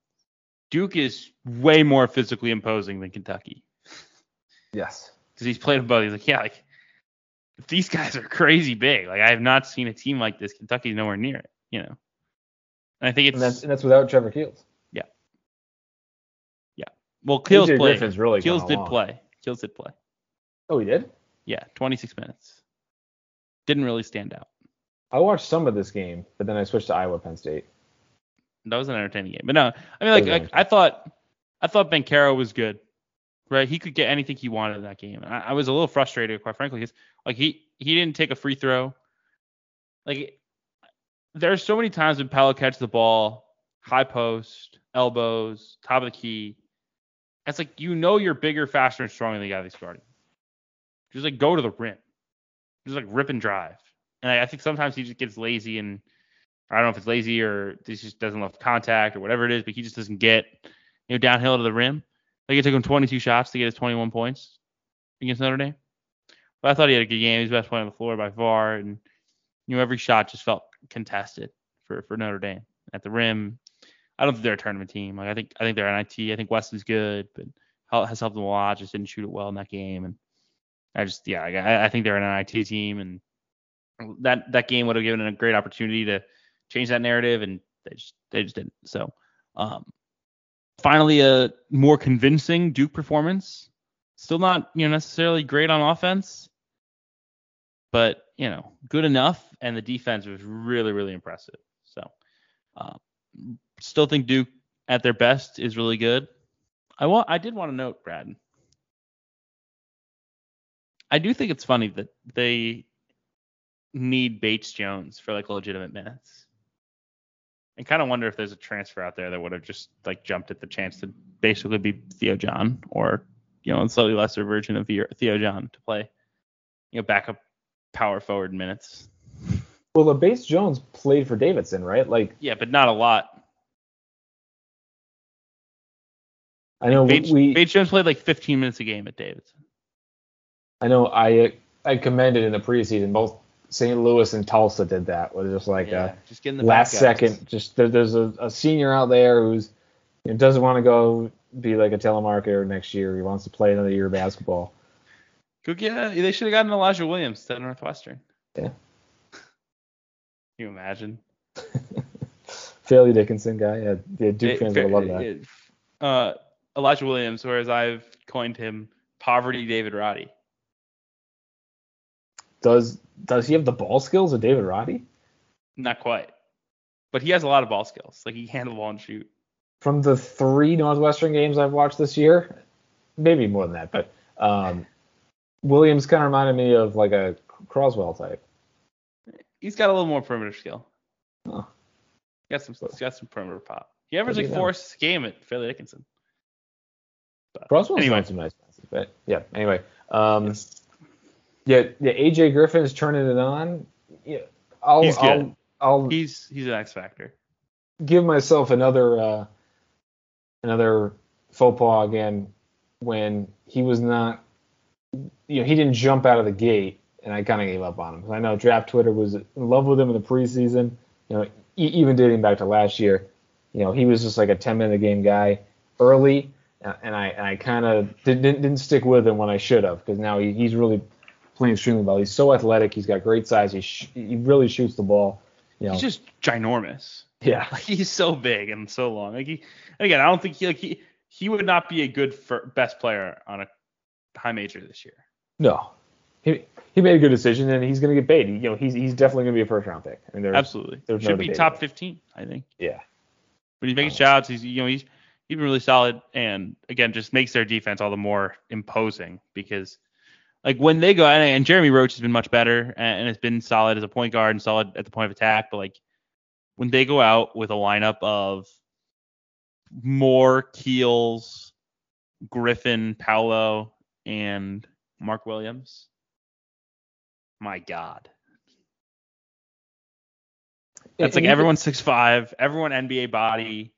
Duke is way more physically imposing than Kentucky Yes. because he's played both. He's like, yeah, like these guys are crazy big. Like I have not seen a team like this. Kentucky's nowhere near it. You know, and I think it's And that's and that's without Trevor Keels. Yeah. Yeah. Well, Keels played. Griffin's really Keels did play. Keels did play. Oh, he did. Yeah, 26 minutes. Didn't really stand out. I watched some of this game, but then I switched to Iowa Penn State. That was an entertaining game. But no, I mean, like, like I thought, I thought Banchero was good, right? He could get anything he wanted in that game. I, I was a little frustrated, quite frankly, because like he he didn't take a free throw. Like there's so many times when Paolo catches the ball, high post, elbows, top of the key. It's like you know you're bigger, faster, and stronger than the guy that's guarding. Just like go to the rim, just like rip and drive. And I, I think sometimes he just gets lazy and I don't know if it's lazy or he just doesn't love contact or whatever it is, but he just doesn't get you know downhill to the rim. Like it took him 22 shots to get his 21 points against Notre Dame. But I thought he had a good game. He's the best player on the floor by far, and you know every shot just felt contested for for Notre Dame at the rim. I don't think they're a tournament team. Like I think I think they're NIT. I think Wesley's good, but has helped them a lot. Just didn't shoot it well in that game, and I just yeah I, I think they're an NIT team, and that that game would have given them a great opportunity to change that narrative, and they just they just didn't. So um, finally, a more convincing Duke performance. Still not you know necessarily great on offense, but you know good enough, and the defense was really really impressive. So uh, still think Duke at their best is really good. I want I did want to note, Brad. I do think it's funny that they need Bates Jones for like legitimate minutes. And kind of wonder if there's a transfer out there that would have just like jumped at the chance to basically be Theo John or you know a slightly lesser version of Theo John to play you know backup power forward minutes. Well, the Bates Jones played for Davidson, right? Like yeah, but not a lot. I know Bates, we Bates Jones played like 15 minutes a game at Davidson. I know I I commended in the preseason both St. Louis and Tulsa did that. Was just like yeah, a just getting the last second. Just there, there's a, a, senior out there who's you know, doesn't want to go be like a telemarketer next year. He wants to play another year of basketball. Go get. They should have gotten Elijah Williams to Northwestern. Yeah. Can you imagine? Fairleigh Dickinson guy. Yeah, yeah Duke it, fans would love that. It, uh, Elijah Williams, whereas I've coined him Poverty David Roddy. Does does he have the ball skills of David Roddy? Not quite, but he has a lot of ball skills. Like he can handle ball and shoot. From the three Northwestern games I've watched this year, maybe more than that, but um, Williams kind of reminded me of like a Croswell type. He's got a little more perimeter skill. Oh. Got some, he's got some perimeter pop. He averaged like four a game at Fairleigh Dickinson. But Croswell's anyway. some nice passes, but yeah. Anyway, um, yes. Yeah, yeah. AJ Griffin's turning it on. Yeah, I'll, he's good. I'll, I'll he's he's an X factor. Give myself another uh, another faux pas again when he was not. You know, he didn't jump out of the gate, and I kind of gave up on him. I know Draft Twitter was in love with him in the preseason. You know, even dating back to last year. You know, he was just like a 10 minute game guy early and I and I kind of didn't didn't stick with him when I should have because now he, he's really playing extremely well. He's so athletic. He's got great size. He sh- he really shoots the ball. You know. He's just ginormous. Yeah, like he's so big and so long. Like he again, I don't think he like he he would not be a good best player on a high major this year. No, he he made a good decision and he's going to get paid. You know, he's he's definitely going to be a first round pick. I mean, there's, absolutely there's should no be top 15, I think. Yeah. But he's making um, shots. He's you know he's he's been really solid, and again, just makes their defense all the more imposing because, like, when they go and, and Jeremy Roach has been much better and, has been solid as a point guard and solid at the point of attack, but like when they go out with a lineup of Moore, Keels, Griffin, Paolo, and Mark Williams, my God. That's like everyone six five, everyone NBA body,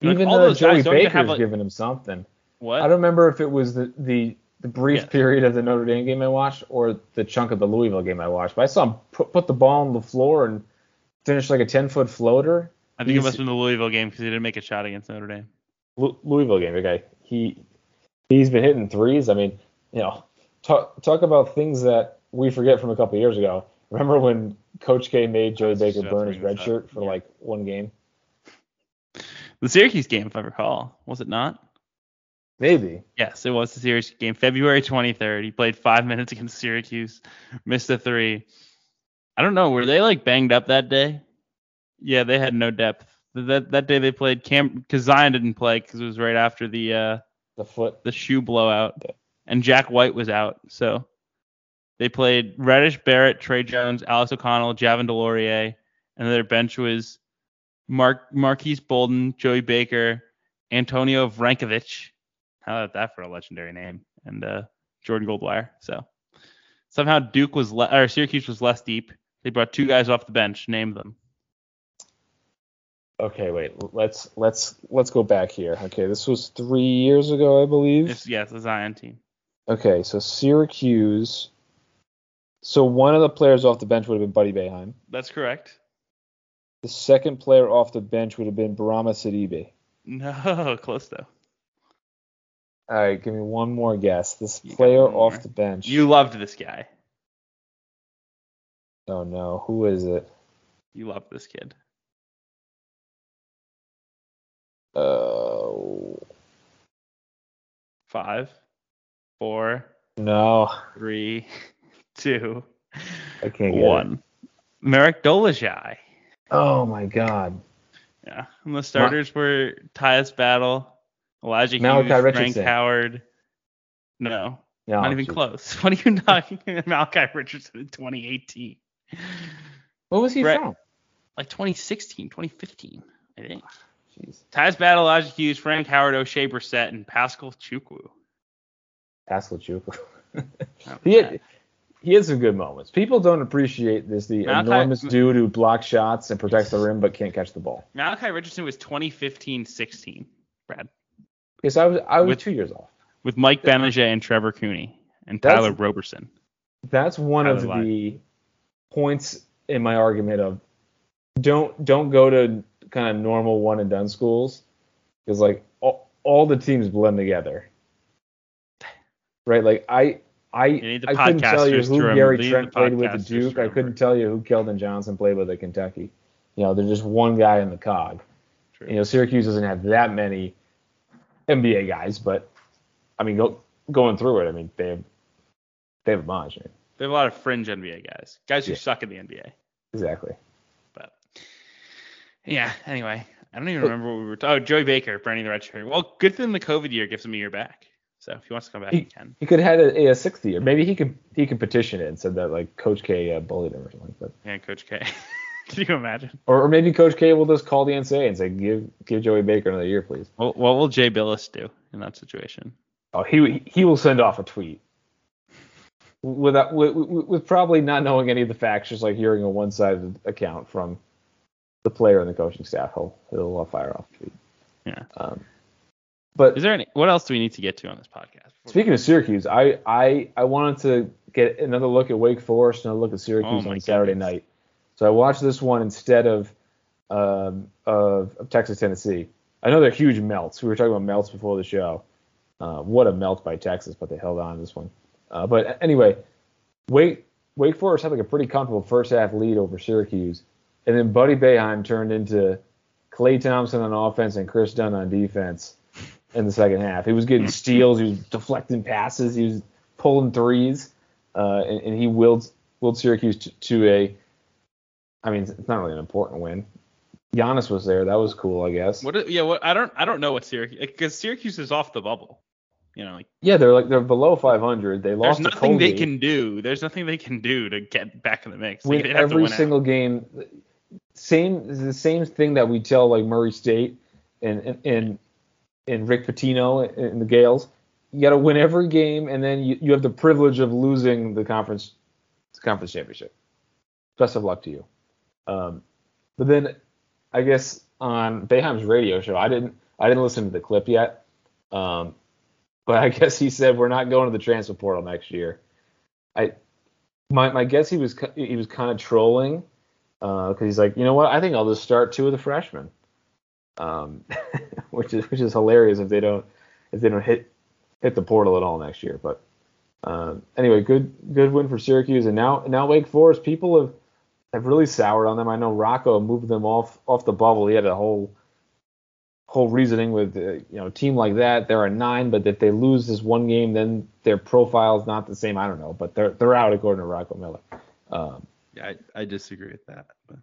even though Joey Baker's like, giving him something. What? I don't remember if it was the the, the brief period of the Notre Dame game I watched or the chunk of the Louisville game I watched. But I saw him put, put the ball on the floor and finish like a ten foot floater. I think He's, it must have been the Louisville game because he didn't make a shot against Notre Dame. Louisville game, okay. He he's been hitting threes. I mean, you know, talk talk about things that we forget from a couple years ago. Remember when Coach K made Joey Baker burn his red shirt for yeah. like one game? The Syracuse game, if I recall, was it not? Maybe. Yes, it was the Syracuse game, February 23rd. He played five minutes against Syracuse, missed a three. I don't know, were they like banged up that day? Yeah, they had no depth. That that day they played Cam because Zion didn't play because it was right after the uh the foot the shoe blowout, yeah. and Jack White was out. So they played Reddish, Barrett, Tre Jones, Alex O'Connell, Javin DeLaurier, and their bench was Mark Marques Bolden, Joey Baker, Antonio Vrankovic. How about that for a legendary name? And uh, Jordan Goldwire. So somehow Duke was le- or Syracuse was less deep They brought two guys off the bench. Name them. Okay, wait. Let's let's let's go back here. Okay, this was three years ago, I believe. It's, it's the Zion team. Okay, so Syracuse. So one of the players off the bench would have been Buddy Boeheim. That's correct. The second player off the bench would have been Bourama Sidibe. No, close though. All right, give me one more guess. This You player more. off the bench. You loved this guy. Oh no, who is it? You loved this kid. Oh Five, four, no, three, two, I can't get one. Marek Dolezaj. Oh my God, Yeah. And the starters were Tyus Battle, Elijah Malachi Hughes, Richardson. Frank Howard. No, no, not even geez. close. What are you talking Malachi Richardson in 2018? What was he Brett- from? Like 2016, 2015, I think. Jeez, Tyus Battle, Elijah Hughes, Frank Howard, Oshae Brissett, and Pascal Chukwu. Pascal Chukwu. He had he had some good moments. People don't appreciate this the Malachi- enormous dude who blocks shots and protects the rim but can't catch the ball. Malachi Richardson was 2015-16, Brad, Because I was I was With- two years off. with Mike Gbinije and Trevor Cooney and That's- Tyler Roberson. That's one of Tyler the points in my argument of don't don't go to kind of normal one and done schools because like all, all the teams blend together. Right? Like I I I couldn't tell you who Gary Trent played with at Duke. I couldn't tell you who Keldon Johnson played with at Kentucky. You know, there's just one guy in the cog. True. You know, Syracuse doesn't have that many NBA guys, but I mean, go, going through it, I mean, they have they have a bunch. Mean, They have a lot of fringe NBA guys, guys who Yeah. suck in the NBA. exactly. But yeah, anyway, I don't even remember what we were. T- oh, Joey Baker, Bernie the red shirt. Well, good thing the COVID year gives him a year back. So if he wants to come back, he can. He could have had a, a sixth year. Maybe he could he could petition it and said that like Coach K uh, bullied him or something. But Yeah, Coach K. Can you imagine? or, or maybe Coach K will just call the NCAA and say give give Joey Baker another year, please. What, what will Jay Bilas do in that situation? Oh, he he will send off a tweet without with, with, with probably not knowing any of the facts, just like hearing a one-sided account from the player and the coaching staff. He'll he'll uh, fire off a tweet. Yeah. Um, but Is there any? What else do we need to get to on this podcast? Speaking of Syracuse, I, I I wanted to get another look at Wake Forest and a look at Syracuse Oh on Saturday goodness. night. So I watched this one instead of um, of, of Texas Tennessee. I know they're huge melts. We were talking about melts before the show. Uh, what a melt by Texas, but they held on to this one. Uh, but anyway, Wake Wake Forest had like a pretty comfortable first half lead over Syracuse, and then Buddy Boeheim turned into Klay Thompson on offense and Kris Dunn on defense in the second half. He was getting steals, he was deflecting passes, he was pulling threes, uh, and, and he willed willed Syracuse to, to a. I mean, it's not really an important win. Giannis was there. That was cool, I guess. What? Yeah. What? I don't. I don't know what Syracuse because Syracuse is off the bubble. You know, like Yeah, they're like they're below 500. They there's lost to nothing they can do. There's nothing they can do to get back in the mix. Like, win they'd have to every win out. single game. Same the same thing that we tell like Murray State and and and, and Rick Pitino and the Gaels. You got to win every game, and then you, you have the privilege of losing the conference conference championship. Best of luck to you. Um, but then I guess on Boeheim's radio show, I didn't I didn't listen to the clip yet. Um, but I guess he said we're not going to the transfer portal next year. I my my guess he was he was kind of trolling because he's like, you know what? I think I'll just start two of the freshmen, um, which is which is hilarious if they don't if they don't hit hit the portal at all next year. But um, anyway, good good win for Syracuse, and now now Wake Forest people have have really soured on them. I know Rocco moved them off off the bubble. He had a whole whole reasoning with uh, you know a team like that. They're a nine, but if they lose this one game, then their profile is not the same. I don't know, but they're they're out according to Rocco Miller. Um, Yeah, I, I disagree with that. But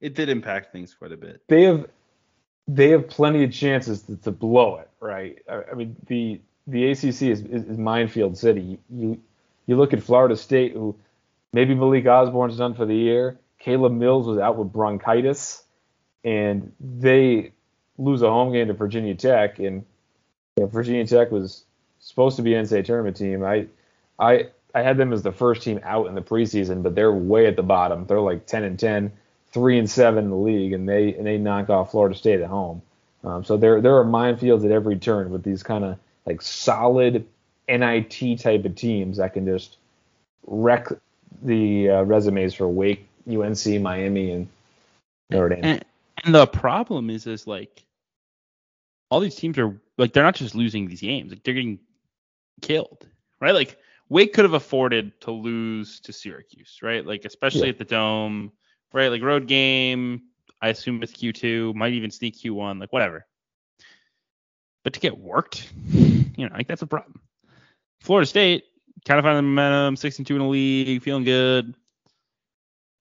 it did impact things quite a bit. they have they have plenty of chances to, to blow it, right? I, I mean the the ACC is, is, is minefield city. You you look at Florida State, who maybe Malik Osborne's done for the year. Caleb Mills was out with bronchitis, and they lose a home game to Virginia Tech, and you know, Virginia Tech was supposed to be an NCAA tournament team. I I I had them as the first team out in the preseason, but they're way at the bottom. They're like 10 and 10, 3 and 7 in the league, and they and they knock off Florida State at home. Um, so there there are minefields at every turn with these kind of like solid NIT type of teams that can just wreck the uh, resumes for Wake, UNC, Miami, and Notre Dame. And, and the problem is, is like all these teams are like they're not just losing these games, like they're getting killed, right? Like Wake could have afforded to lose to Syracuse, right? Like especially Yeah. at the Dome, right? Like road game, I assume it's Q2, might even sneak Q1, like whatever. But to get worked, you know, like that's a problem. Florida State kind of finding the momentum, 62 in the league, feeling good.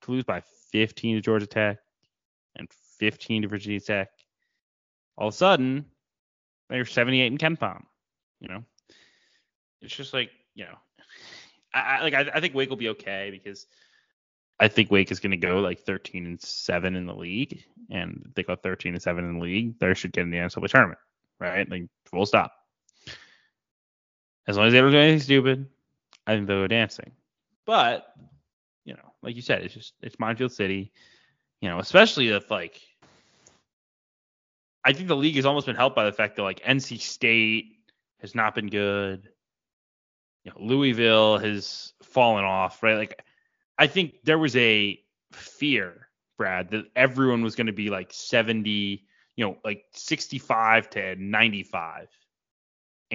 To lose by 15 to Georgia Tech and 15 to Virginia Tech. All of a sudden, they're 78 in KenPom. You know, it's just like you know, I, I like I, I think Wake will be okay because I think Wake is going to go like 13 and seven in the league, and they go 13 and seven in the league, they should get in the NCAA tournament, right? Like full stop. As long as they don't do anything stupid, I think they'll go dancing. But you know, like you said, it's just it's Minefield City. You know, especially if like I think the league has almost been helped by the fact that like NC State has not been good. You know, Louisville has fallen off, right? Like I think there was a fear, Brad, that everyone was going to be like 70, you know, like 65 to 95.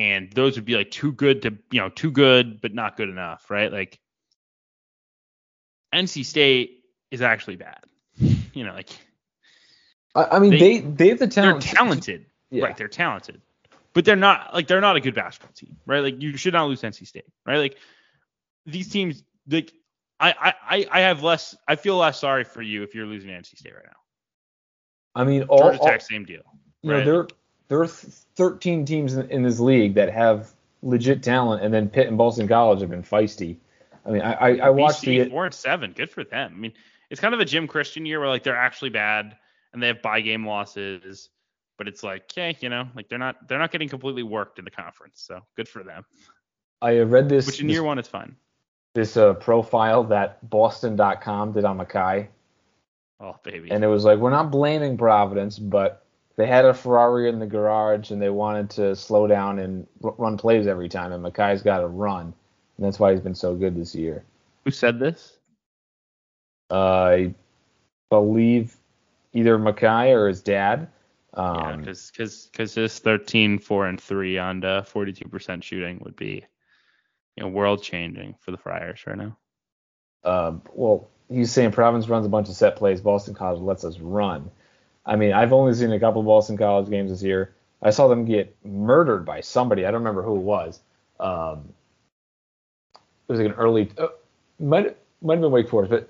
And those would be like too good to, you know, too good but not good enough, right? Like NC State is actually bad. You know, like I, I mean, They- they have the talent. they're talented. Yeah. Right, they're talented. But they're not like they're not a good basketball team, right? Like you should not lose NC State, right? Like these teams like I I I- have less I feel less sorry for you if you're losing NC State right now. I mean, all, Georgia all Tech, same deal. you know, right? There are th- 13 teams in, in this league that have legit talent, and then Pitt and Boston College have been feisty. I mean, I I, I watched BC, the four and seven. Good for them. I mean, it's kind of a Jim Christian year where like they're actually bad and they have bye game losses, but it's like, okay, you know, like they're not they're not getting completely worked in the conference. So good for them. I have read this Which in this, year one is fine. this uh, profile that Boston.com did on Makai, Oh baby. and it was like we're not blaming Providence, but they had a Ferrari in the garage and they wanted to slow down and r- run plays every time, and Makai's got to run, and that's why he's been so good this year. Who said this? I believe either Makai or his dad. Yeah, Um, because because his 13, 4, and 3 on uh, 42% shooting would be you know, world changing for the Friars right now. um, well, he's saying Providence runs a bunch of set plays. Boston College lets us run. I mean, I've only seen a couple of Boston College games this year. I saw them get murdered by somebody. I don't remember who it was. Um, it was like an early, uh, might might have been Wake Forest, but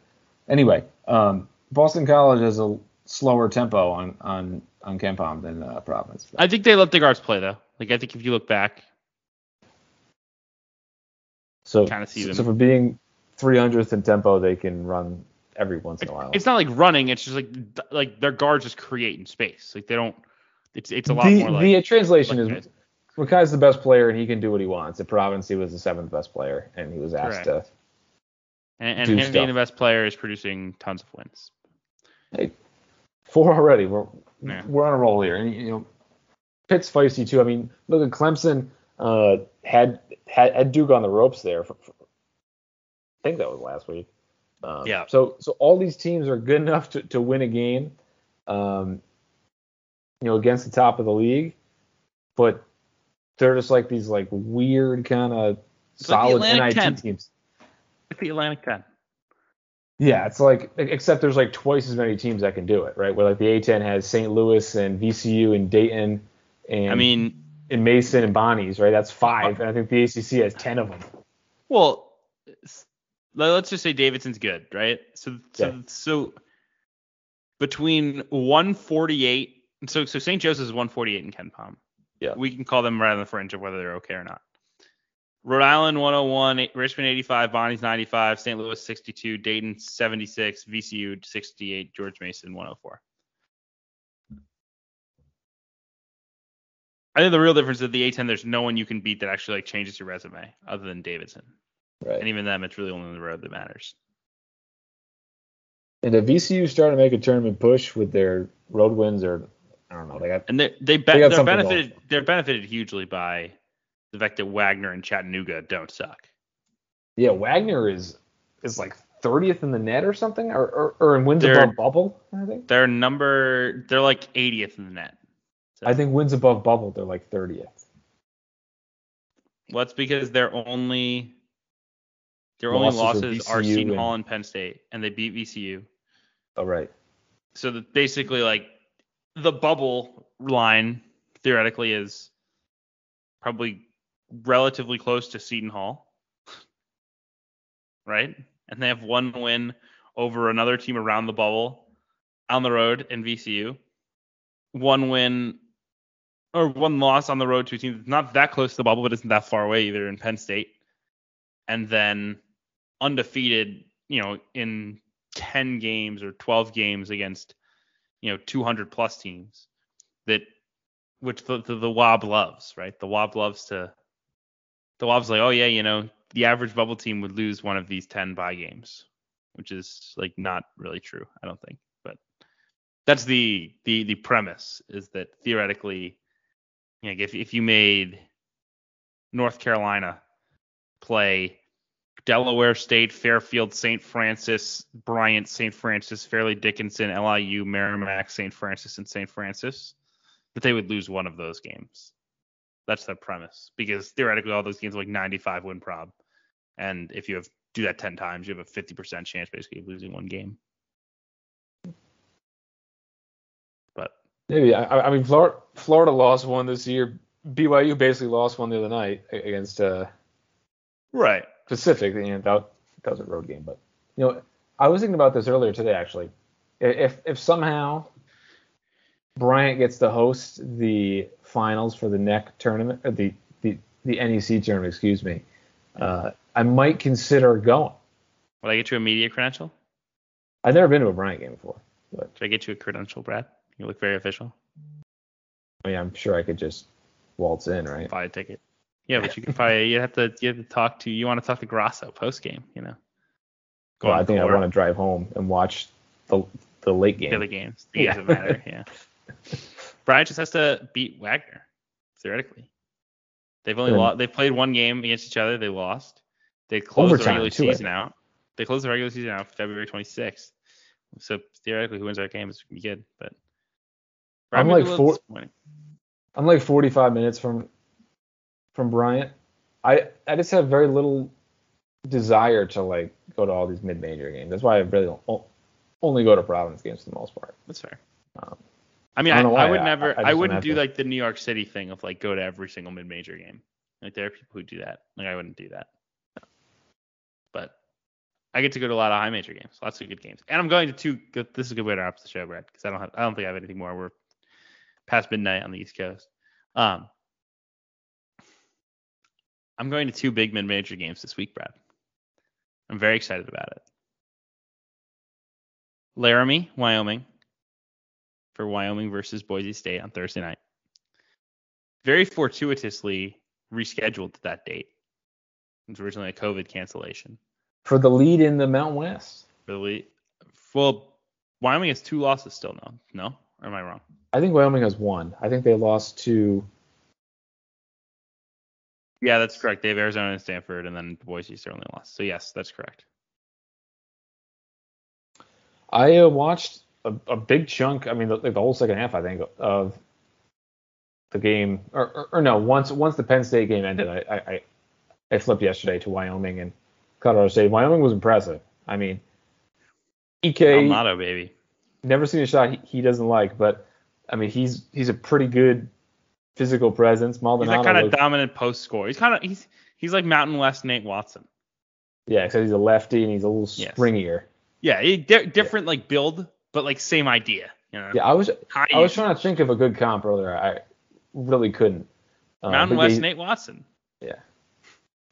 anyway, um, Boston College has a slower tempo on on on KenPom than uh, Providence. I think they let the guards play though. Like I think if you look back, so kinda see them. so for being 300th in tempo, they can run every once in a while. it's not like running. It's just like like their guards just creating space. Like they don't. It's it's a lot the, more like. the translation like is Makai's the best player and he can do what he wants. At Providence, he was the seventh best player and he was asked to. and and do him being the best player is producing tons of wins. Hey, four already. We're Yeah. we're on a roll here, and you know, Pitt's feisty too. I mean, look at Clemson. Uh, had had, had Duke on the ropes there. For, for- I think that was last week. Um, Yeah. So so all these teams are good enough to, to win a game, um, you know, against the top of the league, but they're just like these like weird kind of like solid NIT 10. teams. It's the Atlantic 10. Yeah, it's like except there's like twice as many teams that can do it, right? Where like the A10 has St. Louis and VCU and Dayton and I mean, and Mason and Bonnie's, right? That's five, and I think the ACC has ten of them. well, let's just say Davidson's good, right? So so Yeah. so between 148, so so St. Joseph's is 148 in KenPom. Yeah. We can call them right on the fringe of whether they're okay or not. Rhode Island 101, Richmond 85, Bonnie's 95, St. Louis 62, Dayton 76, VCU 68, George Mason 104. I think the real difference is the A10. There's no one you can beat that actually like changes your resume other than Davidson. Right. And even then, it's really only the road that matters. And if VCU starting to make a tournament push with their road wins, or I don't know, they got and they they, be, they they're benefited going. they're benefited hugely by the fact that Wagner and Chattanooga don't suck. yeah. Wagner is is like 30th in the net or something, or or, or in wins They're- above bubble. I think. They're number they're like 80th in the net. So, I think wins above bubble. They're like 30th. well, it's because they're only their only losses are Seton and- Hall and Penn State, and they beat VCU. All right. So that basically, like the bubble line theoretically is probably relatively close to Seton Hall, right? And they have one win over another team around the bubble on the road in VCU. One win or one loss on the road to a team that's not that close to the bubble, but isn't that far away either in Penn State. And then undefeated, you know, in 10 games or 12 games against, you know, 200 plus teams that, which the, the, the Wob loves, right? The Wob loves to, the Wob's like, oh yeah, you know, the average bubble team would lose one of these 10 bye games, which is like not really true, I don't think. But that's the the the premise is that theoretically, you know, if if you made North Carolina play Delaware State, Fairfield, St. Francis, Bryant, St. Francis, Fairleigh Dickinson, LIU, Merrimack, St. Francis, and St. Francis, that they would lose one of those games. That's the premise because theoretically all those games are like 95 win prob, and if you have do that 10 times, you have a 50% chance basically of losing one game. But Maybe. I, I mean, Florida, Florida lost one this year. BYU basically lost one the other night against uh, right, Pacific. You know, that, that was a road game, but you know, I was thinking about this earlier today actually. If if somehow Bryant gets to host the finals for the NEC tournament, or the the the NEC tournament, excuse me, uh, I might consider going. would I get you a media credential? I've never been to a Bryant game before, but Should I get you a credential, Brad? You look very official. I mean, I'm sure I could just waltz in, right? Buy a ticket. Yeah, but you can probably you have to you have to talk to you want to talk to Grasso post game, you know. Go Well, I think I want to drive home and watch the the late the game. other games. The games that matter, yeah. Bryant just has to beat Wagner, theoretically. They've only lost. They've played one game against each other. They lost. They closed Overtime, the regular too, season out. They closed the regular season out February 26th. So theoretically, who wins that game is gonna be good. But I'm may be like four- I'm like 45 minutes from from Bryant. I I just have very little desire to like go to all these mid-major games. That's why I really don't only go to Providence games for the most part. That's fair. Um, I mean, I I, I, would never. I I, wouldn't do to. like the New York City thing of like go to every single mid-major game. Like there are people who do that. Like I wouldn't do that. But I get to go to a lot of high major games, lots of good games, and I'm going to two. This is a good way to wrap up the show, Brad, because I don't have. I don't think I have anything more. We're past midnight on the East Coast. Um, I'm going to two big mid-major games this week, Brad. I'm very excited about it. Laramie, Wyoming, for Wyoming versus Boise State on Thursday night. Very fortuitously rescheduled to that date. It was originally a COVID cancellation. For the lead in the Mountain West, For the lead. well, Wyoming has two losses still now. No, or am I wrong? I think Wyoming has one. I think they lost to Yeah, that's correct. They have Arizona and Stanford, and then Boise certainly lost. So yes, that's correct. I uh, watched a, a big chunk. I mean, the, like the whole second half, I think, of the game. Or, or, or no, once once the Penn State game ended, I, I I- I flipped yesterday to Wyoming and Colorado State. Wyoming was impressive. I mean, Ike Almato, baby. never seen a shot he, he doesn't like, but I mean, he's he's a pretty good physical presence. He's Maldonado, that kind of dominant post score. He's kind of he's he's like Mountain West Nate Watson. yeah, except he's a lefty and he's a little Yes. springier. Yeah, he, di- different like build, but like same idea. You know, Yeah, I was High I was trying to think of a good comp earlier. I really couldn't. Um, Mountain West Nate Watson. Yeah.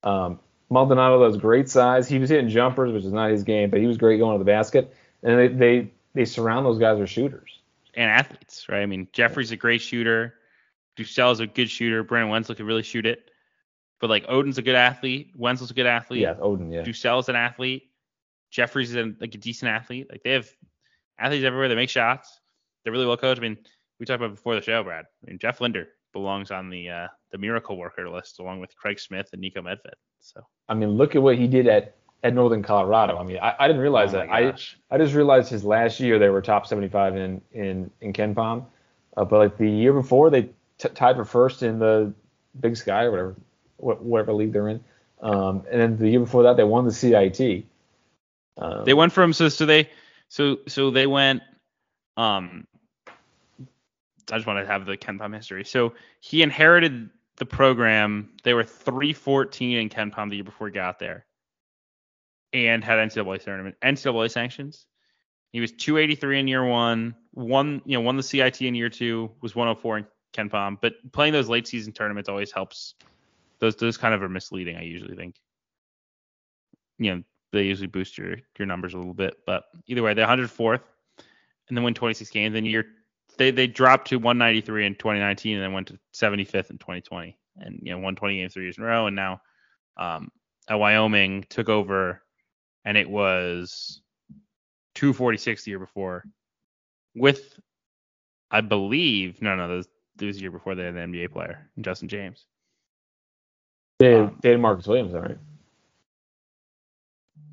Um, Maldonado has great size. He was hitting jumpers, which is not his game, but he was great going to the basket. And they they, they surround those guys with shooters. and athletes, right? I mean, Jeffrey's a great shooter. DuSell's is a good shooter. Brandon Wenzel could really shoot it. but like Oden's a good athlete, Wenzel's a good athlete, Yeah, Oden. Yeah. DuSell's an athlete, Jeffries is a, like a decent athlete. Like they have athletes everywhere. They make shots. They're really well coached. I mean, we talked about before the show, Brad. I mean, Jeff Linder belongs on the uh, the miracle worker list along with Craig Smith and Niko Medved. So I mean, look at what he did at at Northern Colorado. I mean, I, I didn't realize Oh that. my I gosh. I just realized his last year they were top 75 in in in KenPom, uh, but like the year before they t- tied for first in the Big Sky or whatever wh- whatever league they're in, um, and then the year before that they won the CIT. Um, They went from so so they so so they went um I just want to have the KenPom history. So he inherited the program. They were 314 in KenPom the year before he got there, and had NCAA tournament NCAA sanctions. He was 283 in year one, won you know won the CIT in year two, was 104 in KenPom. But playing those late season tournaments always helps. Those those kind of are misleading. I usually think. You know, they usually boost your your numbers a little bit. But either way, they're 104th, and then win 26 games. Then year they they dropped to 193 in 2019, and then went to 75th in 2020, and you know won 20 games three years in a row. And now um, at Wyoming took over, and it was 246 the year before, with I believe no no those was the year before they had an NBA player, Justin James. they, um, they had Marcus Williams, all right?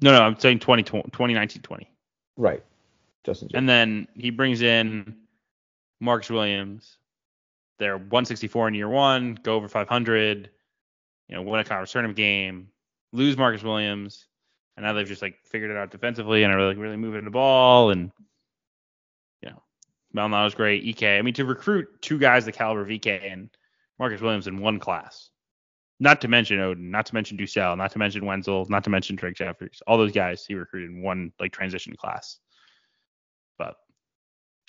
No no I'm saying 20, 2019 20. Right, Justin. James. And then he brings in Marcus Williams. They're 164 in year one, go over 500, you know, win a conference tournament game, lose Marcus Williams, and now they've just like figured it out defensively and are really really moving the ball and know, Malnado's great. Ike, I mean, to recruit two guys the caliber of Ike and Marcus Williams in one class, not to mention Oden, not to mention DuSell, not to mention Wenzel, not to mention Drake Jeffries, all those guys he recruited in one like transition class. But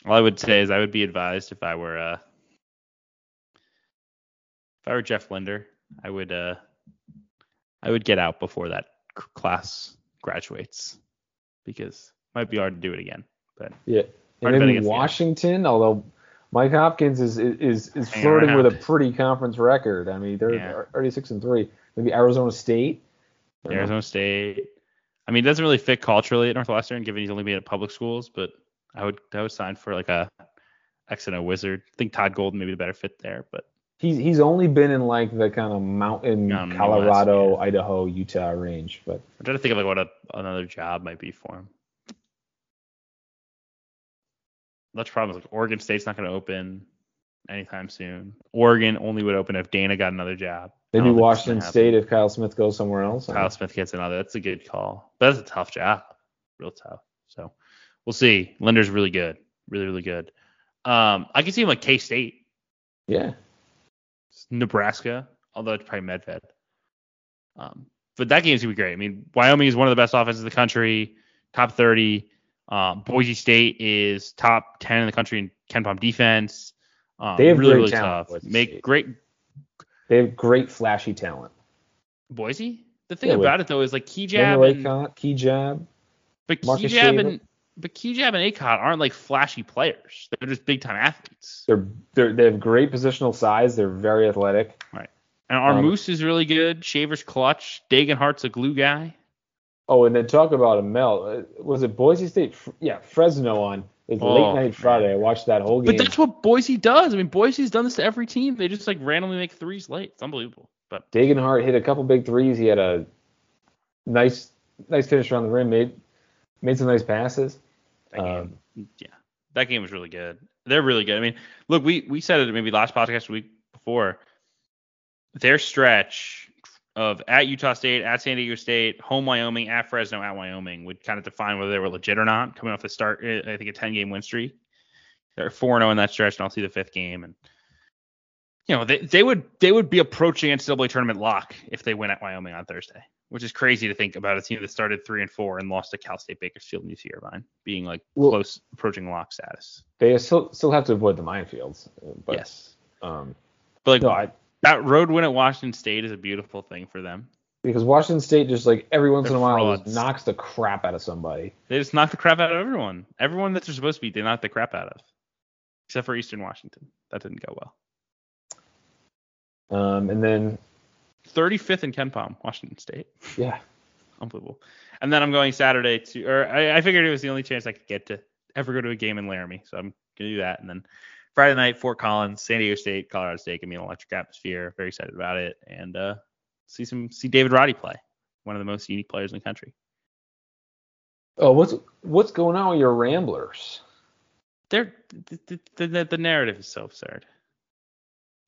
all I would say is I would be advised if I were uh if I were Jeff Linder, I would uh I would get out before that class graduates because it might be hard to do it again. But yeah, and to bet then against the Washington, although Mike Hopkins is is is Hanging flirting with a pretty conference record. I mean, they're Yeah. already six and three. Maybe Arizona State. Arizona State, I mean, it doesn't really fit culturally at Northwestern, given he's only been at public schools. But I would I would sign for like a X and O wizard. I think Todd Golden maybe the better fit there, but He's he's only been in like the kind of mountain Mountain Colorado, West, Idaho, Utah range, but I'm trying to think of like what a, another job might be for him. That's the problem. is, Like Oregon State's not going to open anytime soon. Oregon only would open if Dana got another job. Maybe don't think that's Washington. State if Kyle Smith goes somewhere else. Kyle Smith gets another. That's a good call. But that's a tough job. Real tough. So we'll see. Linder's really good. Really, really good. Um, I can see him like K State, Yeah, Nebraska, although it's probably Medved. Um, but that game's gonna be great. I mean, Wyoming is one of the best offenses in the country, top 30. Um, Boise State is top 10 in the country in KenPom defense. Um, They have really, great really talent, tough. Boise Make State. great they have great flashy talent. Boise. The thing Yeah, about it though is like Kigab jab and Kigab. But Marcus Jab Shaver. and but and Akot aren't like flashy players. They're just big time athletes. They're, they're they have great positional size. They're very athletic. Right. And our Um, Moose is really good. Shaver's clutch. Degenhart's a glue guy. Oh, and then talk about a Mel. uh, Was it Boise State? Yeah, Fresno on. It's Oh, late night Friday. I watched that whole game. But that's what Boise does. I mean, Boise's done this to every team. They just like randomly make threes late. It's unbelievable. But Degenhart hit a couple big threes. He had a nice nice finish around the rim. Made made some nice passes. that game, Um, yeah, that game was really good. They're really good. I mean, look, we we said it maybe last podcast week before. Their stretch of at Utah State, at San Diego State, home Wyoming, at Fresno, at Wyoming would kind of define whether they were legit or not. Coming off the start, eh, I think a 10 game win streak. They're 4 0 in that stretch, and I'll see the fifth game. And you know, they, they would they would be approaching NCAA tournament lock if they win at Wyoming on Thursday, which is crazy to think about a team that started three and four and lost to Cal State Bakersfield and UC Irvine being like Well- close approaching lock status. They still still have to avoid the minefields. uh, But, yes. Um, But like no, I, that road win at Washington State is a beautiful thing for them. because Washington State just like every once They're in a while knocks the crap out of somebody. They just knock the crap out of everyone. Everyone that they're supposed to beat, they knock the crap out of. Except for Eastern Washington. That didn't go well. Um, and then 35th in KenPom, Washington State. Yeah. Unbelievable. And then I'm going Saturday to, or I, I figured it was the only chance I could get to ever go to a game in Laramie, so I'm gonna do that. And then Friday night, Fort Collins, San Diego State, Colorado State, give me an electric atmosphere. Very excited about it, and uh, see some see David Roddy play, one of the most unique players in the country. Oh, what's what's going on with your Ramblers? They're the, the, the, the narrative is so absurd.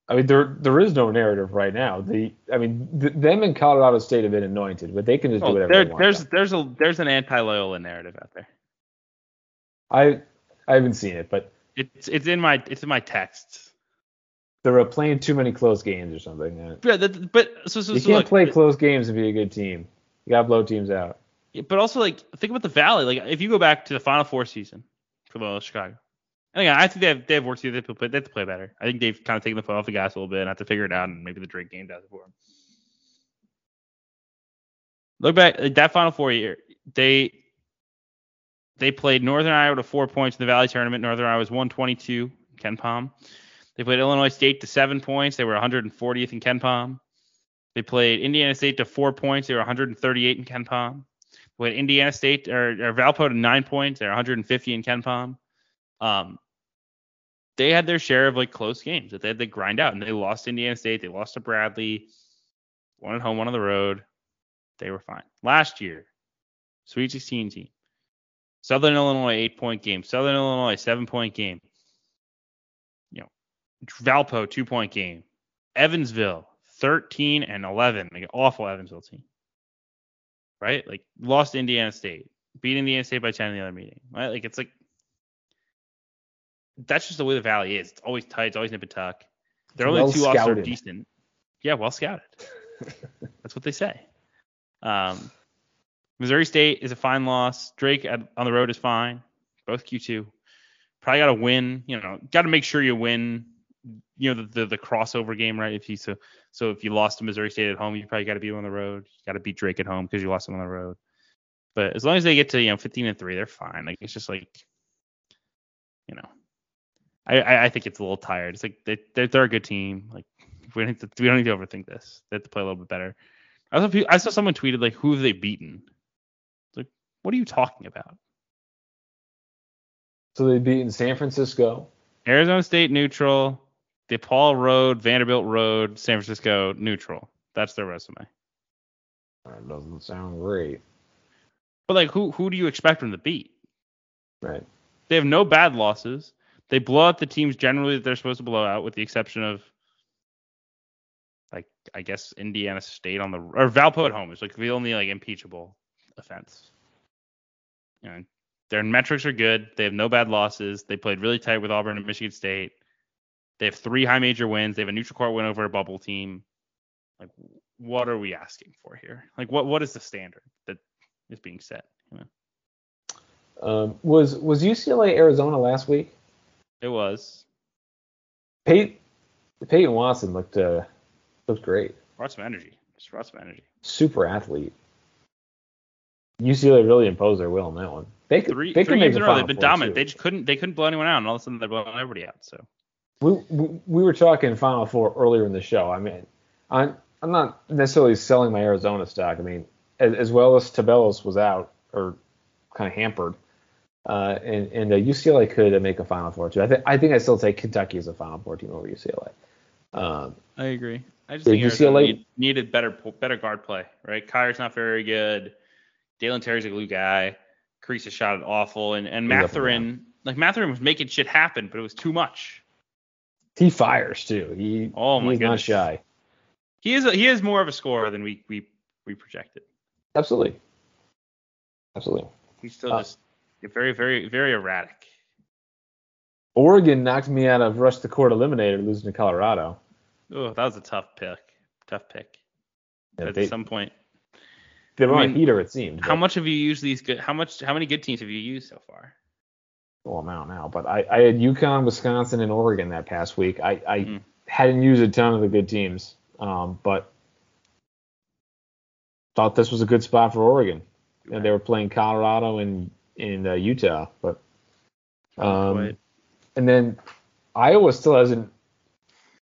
I mean, there there is no narrative right now. The I mean, th- them and Colorado State have been anointed, but they can just do Oh, whatever there, they want. there's there's a there's an anti Loyola narrative out there. I I haven't seen it, but It's it's in my it's in my texts. they're playing too many close games or something. Yeah, But that- but so so, You so can't look, play close games and be a good team. You gotta blow teams out. but also like think about the Valley. Like if you go back to the Final Four season for Loyola Chicago, and again, I think they have they have work to do. They have to play, they have to play better. I think they've kind of taken the foot off the gas a little bit and have to figure it out, and maybe the Drake game does it for them. Look back that Final Four year, they they played Northern Iowa to four points in the Valley tournament. Northern Iowa was 122. KenPom. They played Illinois State to seven points. They were 140th in KenPom. They played Indiana State to four points. They were 138 in KenPom. They Played Indiana State or, or Valpo to nine points. They're 150 in KenPom. Um, they had their share of like close games that they had to grind out, and they lost Indiana State. They lost to Bradley. One at home, one on the road. They were fine. Last year, Sweet 16 team. Southern Illinois eight point game. Southern Illinois seven point game. You know, Valpo two point game. Evansville 13 and 11. Like an awful Evansville team. Right? Like lost to Indiana State. Beat Indiana State by 10 in the other meeting. Right? Like it's like that's just the way the Valley is. It's always tight. It's always nip and tuck. Their only Well two losses are decent. Yeah, well scouted. that's what they say. Um, Missouri State is a fine loss. Drake at, on the road is fine. Both Q2. Probably got to win. You know, got to make sure you win. You know the, the the crossover game, right? If you so so if you lost to Missouri State at home, you probably got to beat them on the road. You got to beat Drake at home because you lost them on the road. But as long as they get to you know 15 and three, they're fine. Like it's just like, you know, I I, think it's a little tired. It's like they they're, they're a good team. Like we don't to, we don't need to overthink this. They have to play a little bit better. I saw, I saw someone tweeted like, "Who have they beaten?" What are you talking about? So they beat in San Francisco. Arizona State neutral, DePaul Road, Vanderbilt Road, San Francisco neutral. That's their resume. That doesn't sound great. But like, who who do you expect them to beat? Right. They have no bad losses. They blow out the teams generally that they're supposed to blow out, with the exception of like I guess Indiana State on the or Valpo at home is like the only like impeachable offense. You know, their metrics are good. They have no bad losses. They played really tight with Auburn and Michigan State. They have three high major wins. They have a neutral court win over a bubble team. Like, what are we asking for here? Like, what what is the standard that is being set? You know? Um, was was UCLA Arizona last week? It was. Peyton, Peyton Watson looked uh, looked great. Brought some energy. Just brought some energy. Super athlete. UCLA really imposed their will on that one. They could Three, they three could make games the in a row. They've been dominant. too. They just couldn't they couldn't blow anyone out, and all of a sudden they're blowing everybody out. So we, we we were talking Final Four earlier in the show. I mean, I'm I'm not necessarily selling my Arizona stock. I mean, as, as well as Tubelis was out or kind of hampered, uh, and and uh, UCLA could uh, make a Final Four too. I think I think I still take Kentucky as a Final Four team over UCLA. Um, I agree. I just think UCLA need- needed better better guard play. Right, Kyre's not very good. Dalen Terry's a glue guy. Kriisa shot it awful, and and Mathurin like Mathurin was making shit happen, but it was too much. he fires too. He Oh my he's not shy. He is a, he is more of a scorer than we we we projected. Absolutely, absolutely. He's still Uh, just very very very erratic. Oregon knocked me out of rush the court eliminator, losing to Colorado. Oh, that was a tough pick. Tough pick. Yeah, At they, some point. They were I on mean, a heater, it seemed. How but- much have you used these good? How much? How many good teams have you used so far? full amount now, but I, I had UConn, Wisconsin, and Oregon that past week. I, I Mhm. hadn't used a ton of the good teams, um, but thought this was a good spot for Oregon. You know, they were playing Colorado and in uh, Utah, but um, and then Iowa still hasn't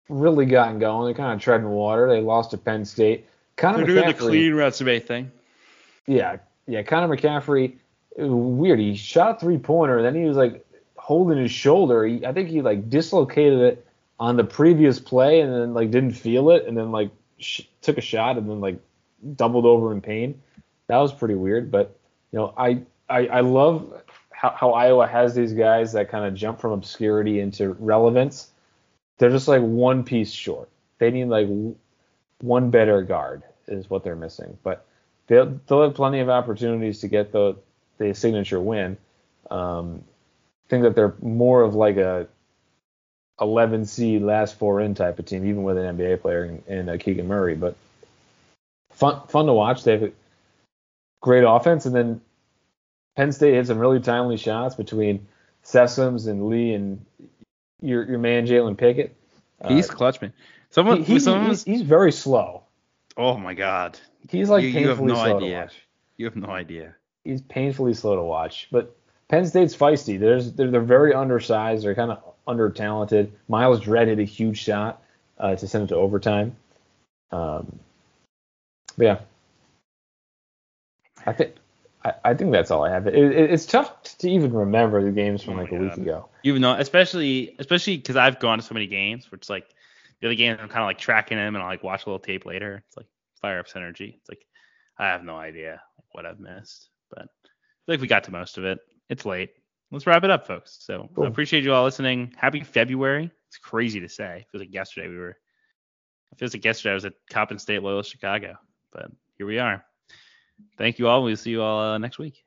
really gotten going. They're kind of treading water. They lost to Penn State. Connor They're McCaffrey, doing the clean resume thing. Yeah, yeah. Connor McCaffrey, weird. He shot three pointer, then he was like holding his shoulder. He, I think he like dislocated it on the previous play, and then like didn't feel it, and then like sh- took a shot, and then like doubled over in pain. That was pretty weird, but you know, I I, I love how, how Iowa has these guys that kind of jump from obscurity into relevance. They're just like one piece short. They need like one better guard is what they're missing, but they'll they'll have plenty of opportunities to get the the signature win. Um, I think that they're more of like a 11 seed last four in type of team, even with an NBA player in, in uh, Keegan Murray. But fun fun to watch. They have a great offense, and then Penn State hit some really timely shots between Sessoms and Lee and your your man Jalen Pickett. He's uh, clutch man. Someone, he, someone he's, he's, very slow. Oh my god. He's like you, painfully you have no slow idea. to watch. You have no idea. He's painfully slow to watch. But Penn State's feisty. There's they're, they're very undersized. They're kind of under talented. Myles Dread hit a huge shot uh, to send it to overtime. Um, yeah, I think I, I, think that's all I have. It, it, it's tough to even remember the games from oh like a week ago. Even though, especially especially because I've gone to so many games, where it's like the other games I'm kind of like tracking them and I'll like watch a little tape later. It's like fire up synergy. It's like I have no idea what I've missed, but I feel like we got to most of it. It's late. Let's wrap it up, folks. So cool. I appreciate you all listening. Happy February. It's crazy to say. It feels like yesterday we were. It feels like yesterday I was at Coppin State Loyola Chicago, but here we are. Thank you all. We'll see you all uh, next week.